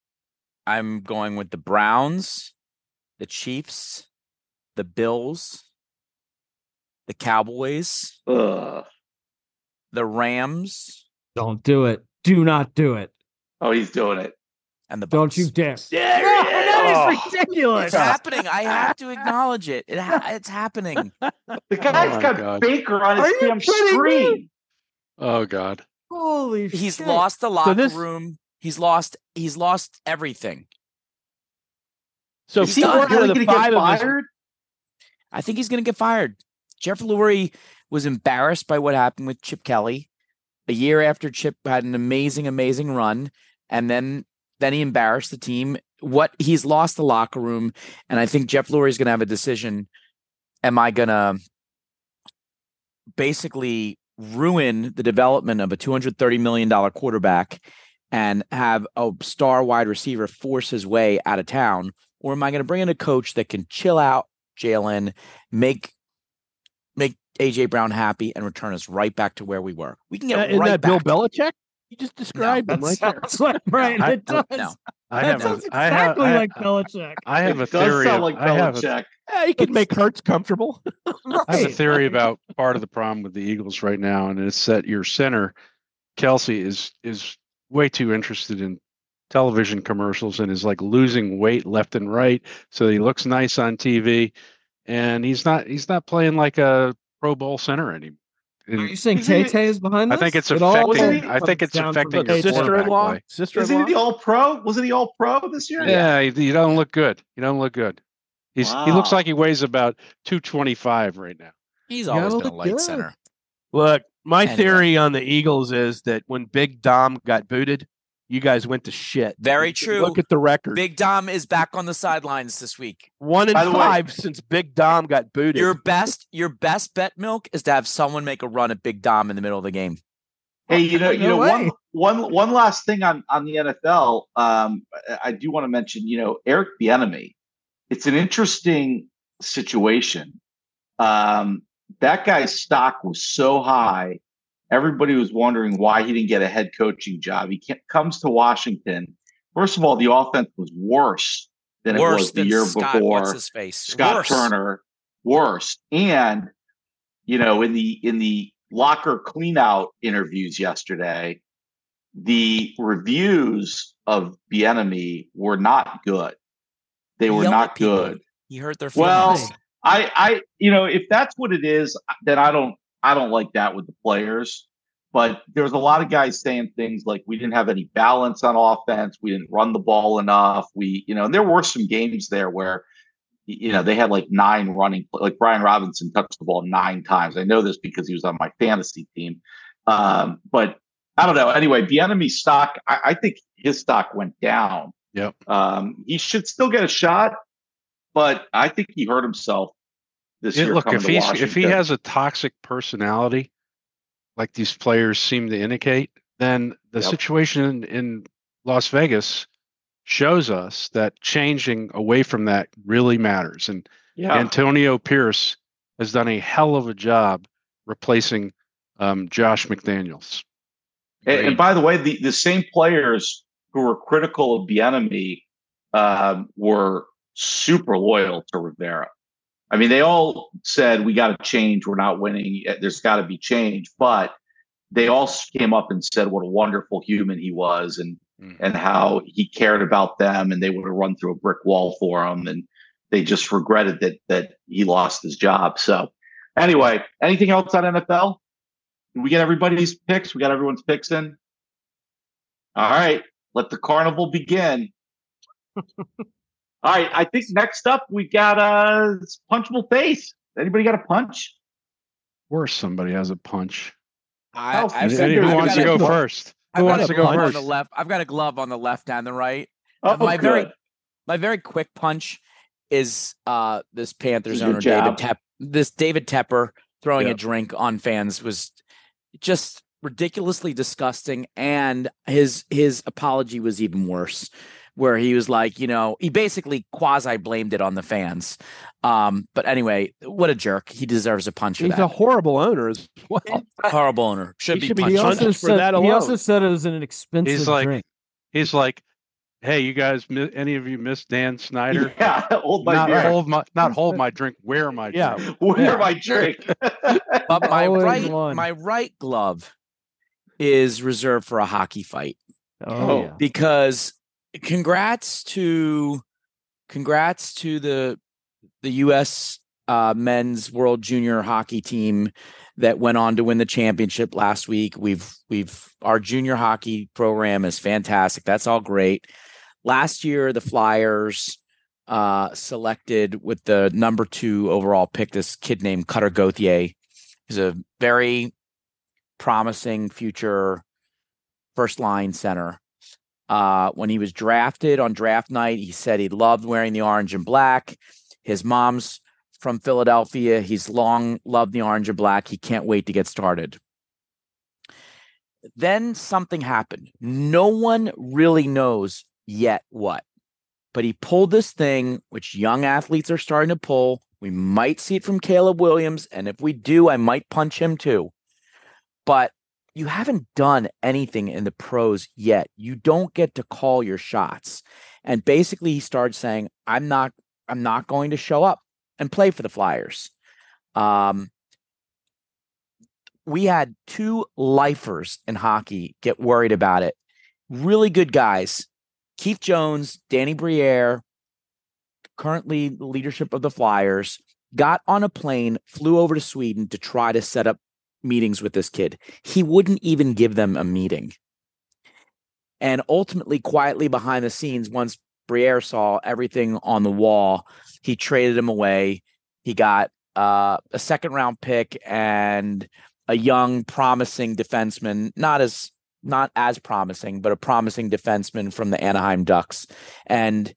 I'm going with the Browns, the Chiefs, the Bills, the Cowboys, Ugh. The Rams, Don't do it. Do not do it. Oh, he's doing it. and the Don't you dare. There No, it is. that is It's oh. ridiculous. happening. I have to acknowledge it. it ha- it's happening. The guy's oh my got God. Baker on his Are you damn kidding me? screen. Oh God. Holy He's shit. lost the locker this- room. He's lost. He's lost everything. So Is he really going to get five of fired? I think he's going to get fired. Jeff Lurie was embarrassed by what happened with Chip Kelly a year after Chip had an amazing, amazing run, and then then he embarrassed the team. What he's lost the locker room, and I think Jeff Lurie is going to have a decision. Am I going to basically ruin the development of a two hundred thirty million dollar quarterback and have a star wide receiver force his way out of town, or am I going to bring in a coach that can chill out Jalen, make AJ Brown happy, and return us right back to where we were. We can Uh, get isn't right that back. Bill Belichick? You just described him That right there. sounds like right. I- it does. no. I that have a, sounds I have, exactly I, like Belichick. I have a it does sound of- like I have a, Belichick. Yeah, he can make Hurts comfortable. I have a theory about part of the problem with the Eagles right now, and it's that your center, Kelce, is is way too interested in television commercials and is like losing weight left and right, so he looks nice on TV, and he's not he's not playing like a Pro Bowl center anymore. Are you saying Is Tay Tay is behind I think it's It affecting. he- I think it's comes down from affecting the his Tay Tay. Sister-in-law, sister-in-law. Isn't he the All Pro? Wasn't he All Pro this year? Yeah, he, he don't look good. He don't look good. He's he looks like he weighs about two twenty five right now. He's gotta always been a light good. center. Look, my Anyway. theory on the Eagles is that when Big Dom got booted, you guys went to shit. Very true. Look at the record. Big Dom is back on the sidelines this week. One in By the way- five since Big Dom got booted. Your best, your best bet, milk, is to have someone make a run at Big Dom in the middle of the game. Hey, you know, you know, one, way. one, one last thing on on the NFL. Um, I- I do want to mention, you know, Eric Bieniemy. It's an interesting situation. Um, that guy's stock was so high, everybody was wondering why he didn't get a head coaching job. He can't, comes to Washington. First of all, the offense was worse than it was the year Scott. before. What's his face? Scott Worse. Turner worse. And you know, in the in the locker clean out interviews yesterday, the reviews of Bieniemy were not good. They were not people. good. He hurt their Well. I I you know, if that's what it is, then I don't I don't like that with the players. But there's a lot of guys saying things like we didn't have any balance on offense, we didn't run the ball enough. We, you know, and there were some games there where you know they had like nine running like Brian Robinson touched the ball nine times. I know this because he was on my fantasy team. Um, but I don't know. Anyway, Bieniemy stock, I, I think his stock went down. Yep. Um, he should still get a shot, but I think he hurt himself this Yeah, year. look, if he's if he has a toxic personality, like these players seem to indicate, then the Yep. situation in, in Las Vegas shows us that changing away from that really matters. And Yeah. Antonio Pierce has done a hell of a job replacing um, Josh McDaniels. And, and by the way, the, the same players who were critical of Bieniemy um, were super loyal to Rivera. I mean, they all said we got to change. We're not winning. Eh, There's got to be change. But they all came up and said what a wonderful human he was, and Mhm. and how he cared about them, and they would have run through a brick wall for him, and they just regretted that that he lost his job. So, anyway, anything else on NFL? Did we get everybody's picks? We got everyone's picks in. All right, let the carnival begin. All right, I think next up we got a punchable face. Anybody got a punch? Of course, somebody has a punch. I, I've got- Who wants to a- go first? I've Who wants to go glove on first? the left. I've got a glove on the left and the right. Oh, my very my very quick punch is uh this Panthers This is your owner David jab. Tep this David Tepper throwing Yeah. a drink on fans was just ridiculously disgusting and his his apology was even worse where he was like you know he basically quasi blamed it on the fans um but anyway what a jerk he deserves a punch He's that a horrible owner as well. horrible owner should He be should be He punched punched also for said that he also said it was an expensive He's like, drink. he's like, hey, you guys, mi- any of you miss Dan Snyder? Yeah, hold my not beer. hold my, not hold my drink. Wear my Yeah. drink. Where my drink? but my Always right one. my right glove is reserved for a hockey fight Oh, Oh. yeah. because congrats to congrats to the the US uh, men's world junior hockey team that went on to win the championship last week. We've we've our junior hockey program is fantastic. That's all great. Last year the Flyers uh selected with the number 2 overall pick this kid named Cutter Gauthier. He's a very promising future first line center. Uh, when he was drafted on draft night, he said he loved wearing the orange and black. His mom's from Philadelphia. He's long loved the orange and black. He can't wait to get started. Then something happened. No one really knows yet what, but he pulled this thing, which young athletes are starting to pull. We might see it from Caleb Williams. And if we do, I might punch him too. But you haven't done anything in the pros yet. You don't get to call your shots. And basically he started saying, I'm not I'm not going to show up and play for the Flyers. Um we had two lifers in hockey get worried about it. Really good guys. Keith Jones, Danny Briere, currently leadership of the Flyers, got on a plane, flew over to Sweden to try to set up meetings with this kid. He wouldn't even give them a meeting. And ultimately, quietly behind the scenes, once Briere saw everything on the wall, he traded him away. He got uh, a second round pick and a young, promising defenseman, not as not as promising, but a promising defenseman from the Anaheim Ducks. And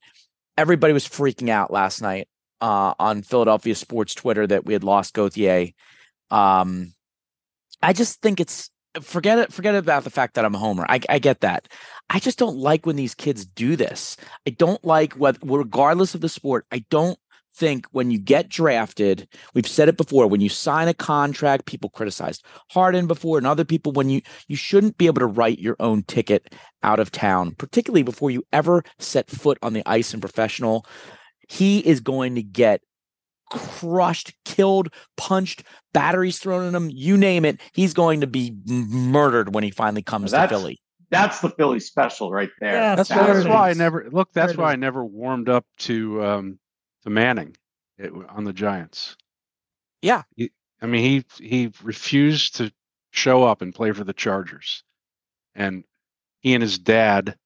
everybody was freaking out last night uh, on Philadelphia sports Twitter that we had lost Gauthier. Um, I just think it's forget it. Forget about the fact that I'm a homer. I, I get that. I just don't like when these kids do this. I don't like what, regardless of the sport. I don't think when you get drafted, we've said it before. When you sign a contract, people criticized Harden before, and other people. When you you shouldn't be able to write your own ticket out of town, particularly before you ever set foot on the ice in professional. He is going to get crushed, killed, punched, batteries thrown at him, you name it. He's going to be murdered when he finally comes to Philly. That's the Philly special right there. Yeah, That's, There why, that's why I never look. That's There why. I never warmed up to um, to Manning it, on the Giants. Yeah. He, I mean, he he refused to show up and play for the Chargers, and he and his dad,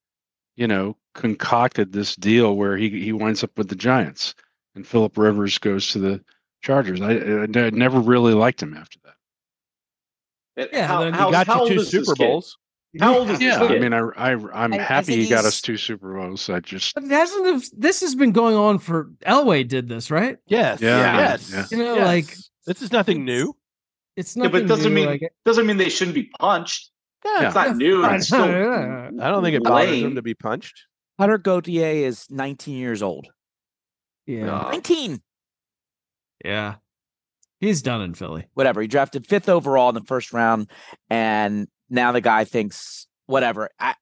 you know, concocted this deal where he he winds up with the Giants, and Philip Rivers goes to the Chargers. I, I, I never really liked him after that. Yeah, how, then he how, He got how you two is this Super kid? Bowls. How old is Yeah, this I mean, I, I I'm I- I happy think he got us two Super Bowls. I just But hasn't the- this has been going on for Elway did this right? Yes. Yeah, Yes. yeah. You know, Yes. like this is nothing new. it's Yeah, but it doesn't mean like, doesn't mean they shouldn't be punched. Yeah. It's not new. I It's still. I don't think it bothers lame. him to be punched. Hunter Gauthier is 19 years old. Yeah. Uh, 19. Yeah. He's done in Philly. Whatever. He drafted fifth overall in the first round, and now the guy thinks whatever. I,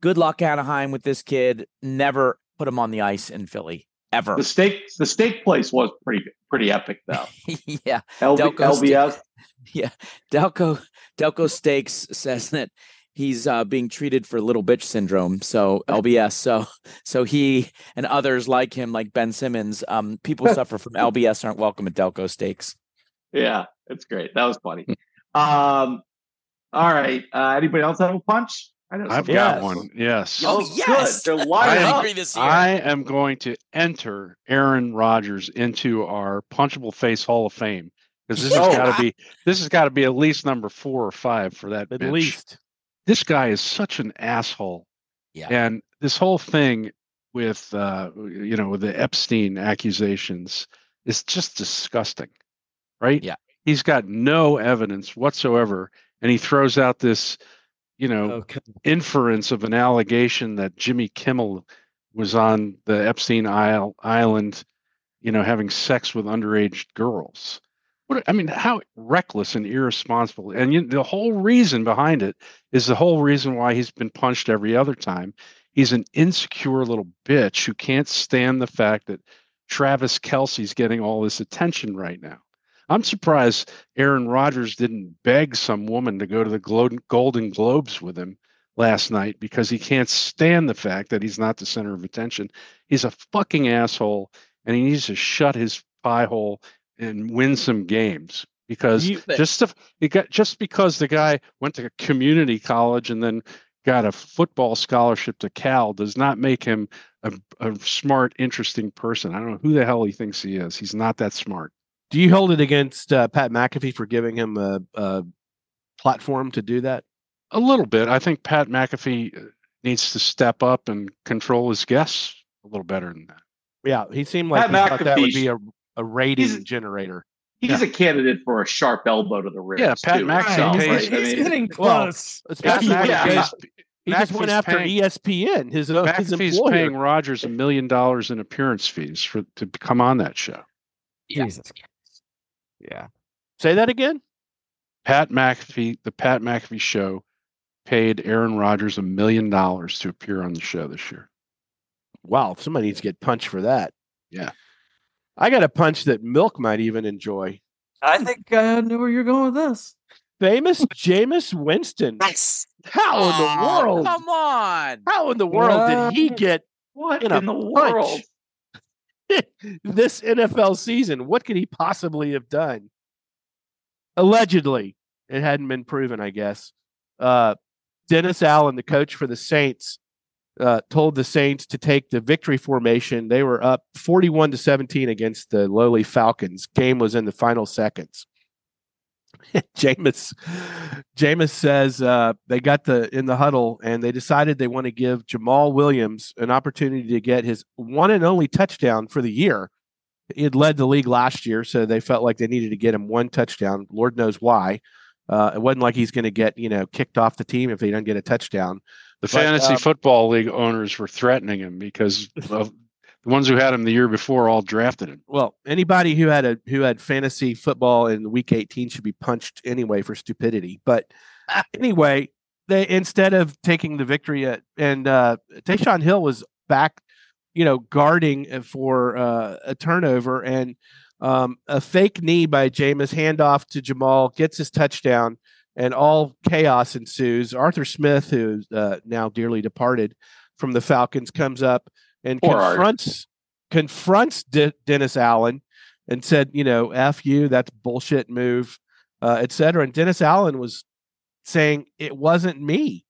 good luck Anaheim with this kid. Never put him on the ice in Philly ever. The steak the steak place was pretty pretty epic though. yeah. LB, Delco steak. LBS. Yeah, Delco Delco Steaks says that he's uh, being treated for little bitch syndrome. So LBS. So so he and others like him, like Ben Simmons, um, people suffer from LBS aren't welcome at Delco Steaks. Yeah, it's great. That was funny. Um, all right. Uh, anybody else have a punch? I i've got guys. one. Yes. Oh, good. yes. They're I lining am up. this year. I am going to enter Aaron Rodgers into our punchable face Hall of Fame because this has Oh. got to be this has got to be at least number four or five for that. At bitch. least. This guy is such an asshole. Yeah. And this whole thing with uh you know the Epstein accusations is just disgusting. Right? Yeah. He's got no evidence whatsoever and he throws out this you know Okay. inference of an allegation that Jimmy Kimmel was on the Epstein Isle, Island, you know, having sex with underage girls. What I mean, how reckless and irresponsible! And you, the whole reason behind it is the whole reason why he's been punched every other time. He's an insecure little bitch who can't stand the fact that Travis Kelce's getting all this attention right now. I'm surprised Aaron Rodgers didn't beg some woman to go to the Golden Globes with him last night because he can't stand the fact that he's not the center of attention. He's a fucking asshole and he needs to shut his pie hole and win some games because You- just to, he got just because the guy went to community college and then got a football scholarship to Cal does not make him a, a smart, interesting person. I don't know who the hell he thinks he is. He's not that smart. Do you hold it against uh, Pat McAfee for giving him a, a platform to do that? A little bit. I think Pat McAfee uh, needs to step up and control his guests a little better than that. Yeah, he seemed like Pat he thought that would McAfee be a, a rating he's- generator. He's a candidate for a sharp elbow to the ribs. Yeah, Pat too, McAfee himself, right? he's, I mean, getting well, close. Especially Yeah, when yeah. he goes- just went after paying- ESPN, his, uh, his McAfee's employer. paying Rodgers a million dollars in appearance fees for to come on that show. Yeah. Jesus Christ. Yeah. Say that again. Pat McAfee, the Pat McAfee show, paid Aaron Rodgers a million dollars to appear on the show this year. Wow, somebody needs to get punched for that. Yeah. I got a punch that Milk might even enjoy. I think I knew where you're going with this. Famous Jameis Winston. Nice. How in the Oh, world? Come on. How in the world did he get what in in, the punch. world? this NFL season? What could he possibly have done? Allegedly, it hadn't been proven, I guess. Uh, Dennis Allen, the coach for the Saints, uh, told the Saints to take the victory formation. They were up 41 to 17 against the lowly Falcons. Game was in the final seconds. Jameis, Jameis says uh, they got the in the huddle and they decided they want to give Jamaal Williams an opportunity to get his one and only touchdown for the year. He had led the league last year, so they felt like they needed to get him one touchdown. Lord knows why. Uh, it wasn't like he's going to get you know kicked off the team if he doesn't get a touchdown. The But, fantasy um, football league owners were threatening him because of the ones who had him the year before all drafted him. Well, anybody who had a who had fantasy football in week 18 should be punched anyway for stupidity. But anyway, they instead of taking the victory at and uh Taysom Hill was back, you know, guarding uh, for uh, a turnover and um, a fake knee by Jameis handoff to Jamal gets his touchdown and all chaos ensues. Arthur Smith, who's uh, now dearly departed from the Falcons, comes up and Poor Art. confronts confronts De- Dennis Allen and said, you know, "F you, that's bullshit move," uh, et cetera. And Dennis Allen was saying it wasn't me.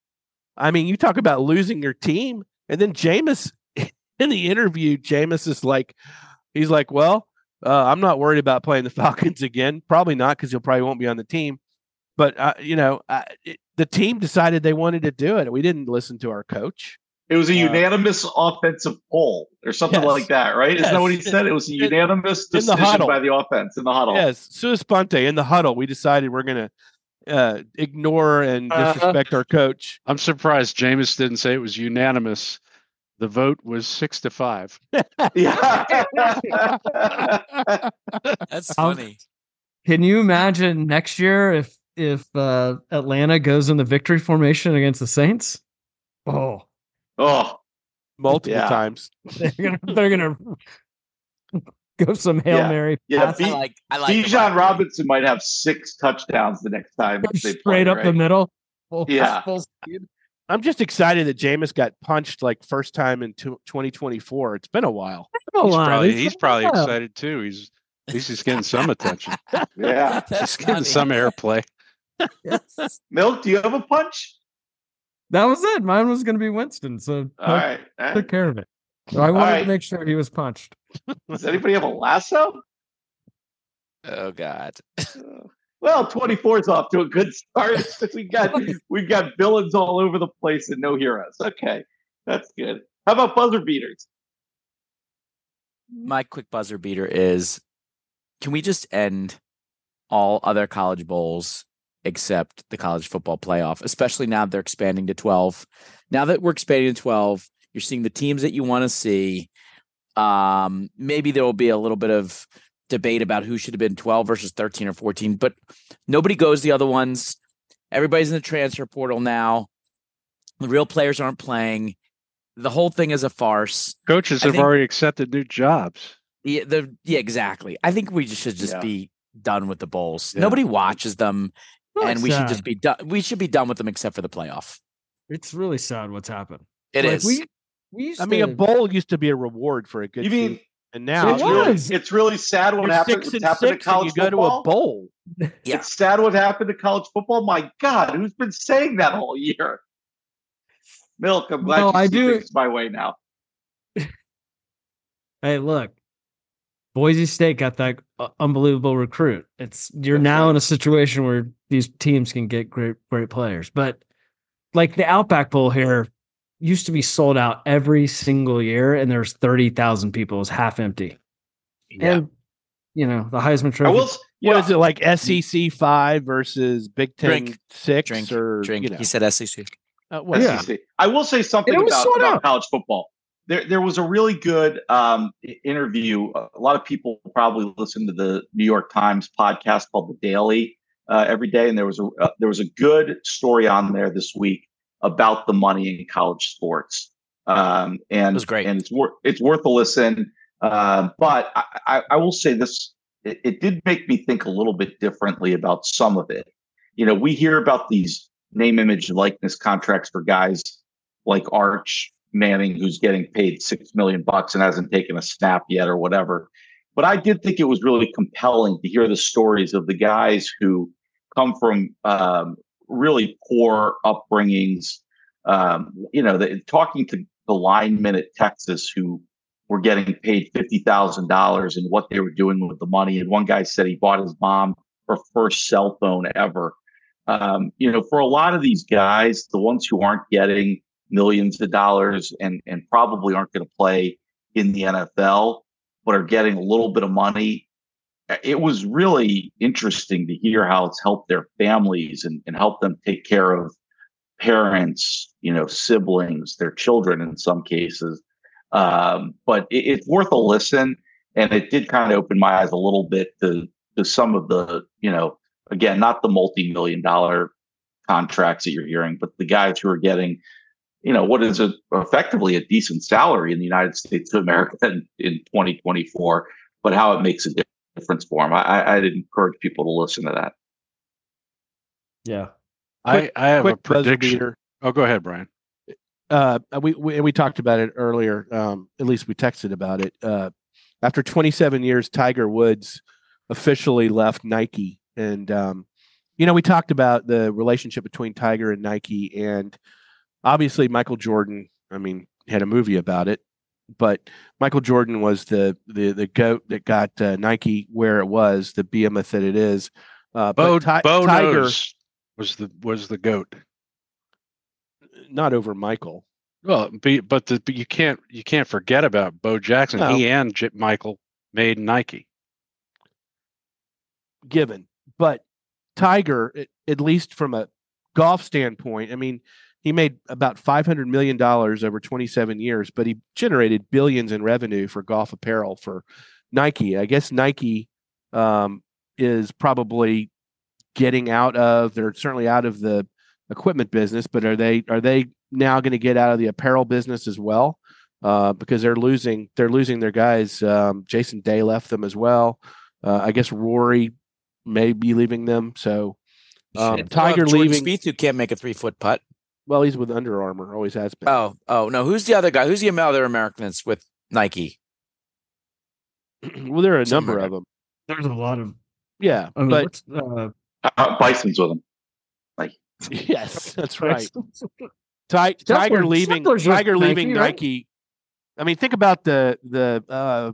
I mean, you talk about losing your team, and then Jameis in the interview, Jameis is like, he's like, well, uh, I'm not worried about playing the Falcons again. Probably not because he'll probably won't be on the team. But uh, you know, uh, it, the team decided they wanted to do it. We didn't listen to our coach. It was a Uh, unanimous offensive poll or something Yes. like that, right? Isn't that what he said? It was a In- unanimous in the decision by the offense in the huddle. Yes, Sua Sponte in the huddle. We decided we're going to uh, ignore and Uh-huh. disrespect our coach. I'm surprised Jameis didn't say it was unanimous The vote was six to five. Yeah. That's I'll- funny. Can you imagine next year if if uh, Atlanta goes in the victory formation against the Saints? Oh, oh, multiple Yeah. times. they're gonna they're gonna go some hail Yeah. mary. Yeah, pass B- I like. I like. Bijan. Robinson might have six touchdowns the next time they play. straight up the middle. Full- Yeah. full speed. I'm just excited that Jameis got punched like first time in two- 2024. It's been a while. Come He's on, probably, it's- he's probably excited too. He's at least he's getting some attention. Yeah. That's He's getting some airplay. Yes. Milk, do you have a punch? That was it. Mine was going to be Winston, so All I right. all took right. care of it. So I wanted right. to make sure he was punched. Does anybody have a lasso? Oh God. Well, 24 is off to a good start. we got we got villains all over the place and no heroes. Okay, that's good. How about buzzer beaters? My quick buzzer beater is: Can we just end all other college bowls except the college football playoff? Especially now that they're expanding to twelve. Now that we're expanding to twelve, you're seeing the teams that you want to see. Um, maybe there will be a little bit of debate about who should have been 12 versus 13 or 14, but nobody goes the other ones. Everybody's in the transfer portal now. The real players aren't playing. The whole thing is a farce. Coaches I have think- already accepted new jobs. Yeah, the yeah, exactly. I think we just should just Yeah. be done with the bowls. Yeah. Nobody watches them, Really and we should just be done. We should be done with them except for the playoff. It's really sad what's happened. It Like, is. We, we used I mean, a bowl used to be a reward for a good You team, mean and now it's It really, it's really sad what you're happened, six what's happened six, to college and you go football? to a bowl. Yeah. It's sad what happened to college football. My God, who's been saying that all year? Milk, I'm glad No, you I see do- things my way now. Hey, look, Boise State got that unbelievable recruit. It's you're That's now right. in a situation where these teams can get great, great players. But like the Outback Bowl here used to be sold out every single year, and there's thirty thousand people. It was half empty. And you know the Heisman I Trophy. will. What yeah, is it like SEC five versus Big Ten Drink. six drink, or drink. you know? He said SEC. uh, what- Yeah. SEC. I will say something And it was about, about college football. There, there was a really good um, interview. A lot of people probably listen to the New York Times podcast called The Daily uh, every day, and there was a uh, there was a good story on there this week about the money in college sports. Um, and It was great. and it's worth it's worth a listen. Um, but I, I, I will say this: it, it did make me think a little bit differently about some of it. You know, we hear about these name, image, likeness contracts for guys like Arch Manning, who's getting paid six million bucks and hasn't taken a snap yet, or whatever. But I did think it was really compelling to hear the stories of the guys who come from um, really poor upbringings. Um, you know, the, talking to the linemen at Texas who were getting paid fifty thousand dollars and what they were doing with the money. And one guy said he bought his mom her first cell phone ever. Um, you know, for a lot of these guys, the ones who aren't getting millions of dollars and and probably aren't going to play in the NFL, but are getting a little bit of money. It was really interesting to hear how it's helped their families and, and helped them take care of parents, you know, siblings, their children in some cases. Um, but it, it's worth a listen, and it did kind of open my eyes a little bit to to some of the, you know, again, not the multi-million dollar contracts that you're hearing, but the guys who are getting, you know, what is a, effectively a decent salary in the United States of America in, in 2024, but how it makes a difference for them. I, I'd encourage people to listen to that. yeah. I, I have a quick buzzer prediction. Oh, go ahead, Brian. uh, we, we we talked about it earlier. Um, at least we texted about it. Uh, after 27 years, Tiger Woods officially left Nike, and um, you know we talked about the relationship between Tiger and Nike, and obviously Michael Jordan. I mean, had a movie about it, but Michael Jordan was the the the goat that got uh, Nike where it was, the behemoth that it is. Uh, Bo, Ti- Bo Tiger, was the was the goat. not over Michael. Well, be, but the, but you can't you can't forget about Bo Jackson. No. He and J- Michael made Nike. given. But Tiger, at least from a golf standpoint, I mean, he made about five hundred million dollars over twenty seven years, but he generated billions in revenue for golf apparel for Nike. I guess Nike um, is probably getting out of. They're certainly out of the equipment business, but are they are they now going to get out of the apparel business as well? Uh, because they're losing they're losing their guys. Um, Jason Day left them as well. Uh, I guess Rory may be leaving them. So um, Tiger Well, Jordan leaving. Spieth, who can't make a three foot putt. Well, he's with Under Armour. Always has been. Oh, oh no. Who's the other guy? Who's the other American that's with Nike? well, there are a Something number of them. There's a lot of. Yeah, I mean, but uh, Uh, Bison's with him. yes, that's right. Ti- Scheffler- Tiger leaving. Tiger leaving Nike, right? Nike. I mean, think about the the uh,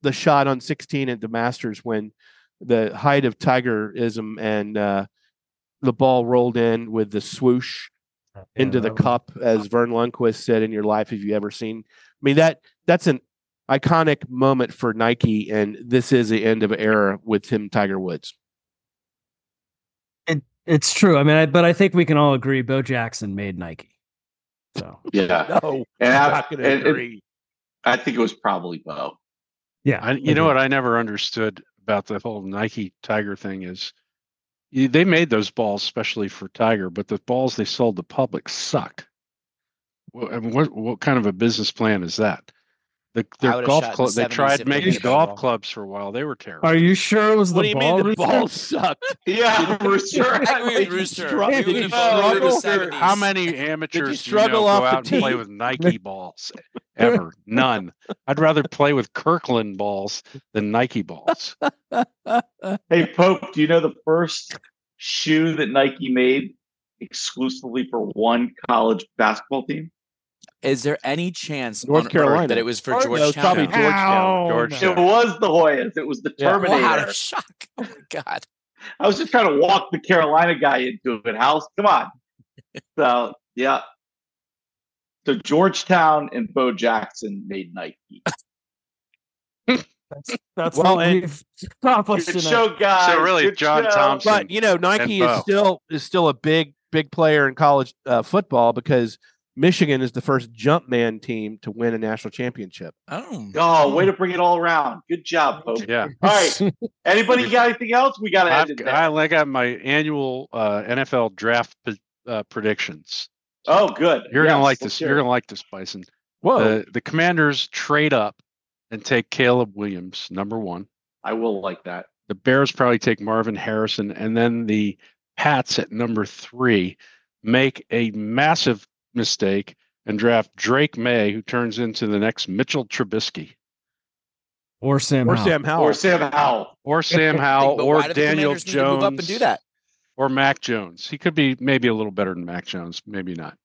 the shot on 16 at the Masters when the height of Tigerism and uh, the ball rolled in with the swoosh into the cup, as Vern Lundquist said, "In your life, have you ever seen?" I mean that that's an iconic moment for Nike, and this is the end of an era with him, Tiger Woods. It, It's true. I mean, I, but I think we can all agree Bo Jackson made Nike. So Yeah. No, And I'm I, not going to and agree. I think it was probably Bo. yeah, I, you know what I never understood about the whole Nike Tiger thing is y- they made those balls especially for Tiger, but the balls they sold the public sucked. Well, I mean, what what kind of a business plan is that? The their golf club the they tried making golf ball. clubs for a while. They were terrible. Are you sure it was What the do you ball? mean the ball sucked? Yeah, Rooster. I agree with Did you Rooster. struggle- We did you have voted in the struggle? How many amateurs do you struggle know off go the out and play tee? with Nike balls ever? None. I'd rather play with Kirkland balls than Nike balls. Hey, Pope, do you know the first shoe that Nike made exclusively for one college basketball team? Is there any chance North on Earth Carolina. that it was for Or- no, Georgetown? it's probably Georgetown. Georgetown. It was the Hoyas. It was the Yeah. Terminator. What a shock! Oh my god! I was just trying to walk the Carolina guy into it. House, come on. So yeah. So Georgetown and Bo Jackson made Nike. That's Well, what we've accomplished Good tonight. show, guys. So really, Good John show. Thompson- But you know, Nike is still is still a big big player in college uh, football because Michigan is the first Jumpman team to win a national championship. Oh, Oh, way to bring it all around. Good job, Pope. Yeah. All right. Anybody got anything else? We got to I've, end it g- there. I, I got my annual uh, NFL draft p- uh, predictions. Oh, good. You're Yes, gonna like this. hear You're gonna like this, Bison. Whoa! The the Commanders trade up and take Caleb Williams, number one. I will like that. The Bears probably take Marvin Harrison, and then the Pats at number three make a massive mistake and draft Drake Maye, who turns into the next Mitchell Trubisky, Or Sam. or Howell. Sam Howell. Or Sam Howell. or Sam Howell, or why do the Daniel Commanders need to move up and do Jones, that? Or Mac Jones. He could be maybe a little better than Mac Jones, maybe not.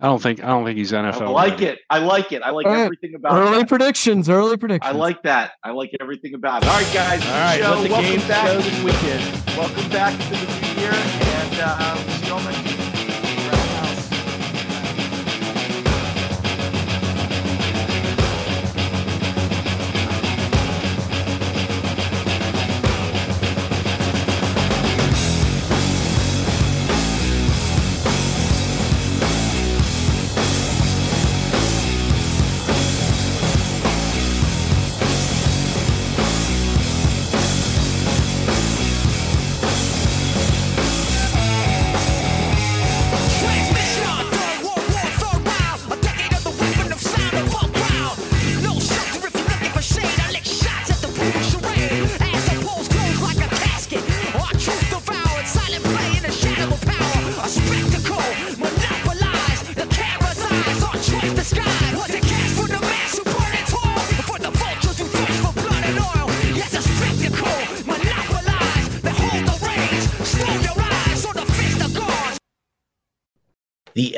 I don't think I don't think he's NFL. I like ready. it. I like it. I like All right. everything about Early that. predictions. Early predictions. I like that. I like everything about it. All right, guys. All right, Joe, let the welcome games back. go this weekend. Welcome back to the new year, and uh, we'll see you all next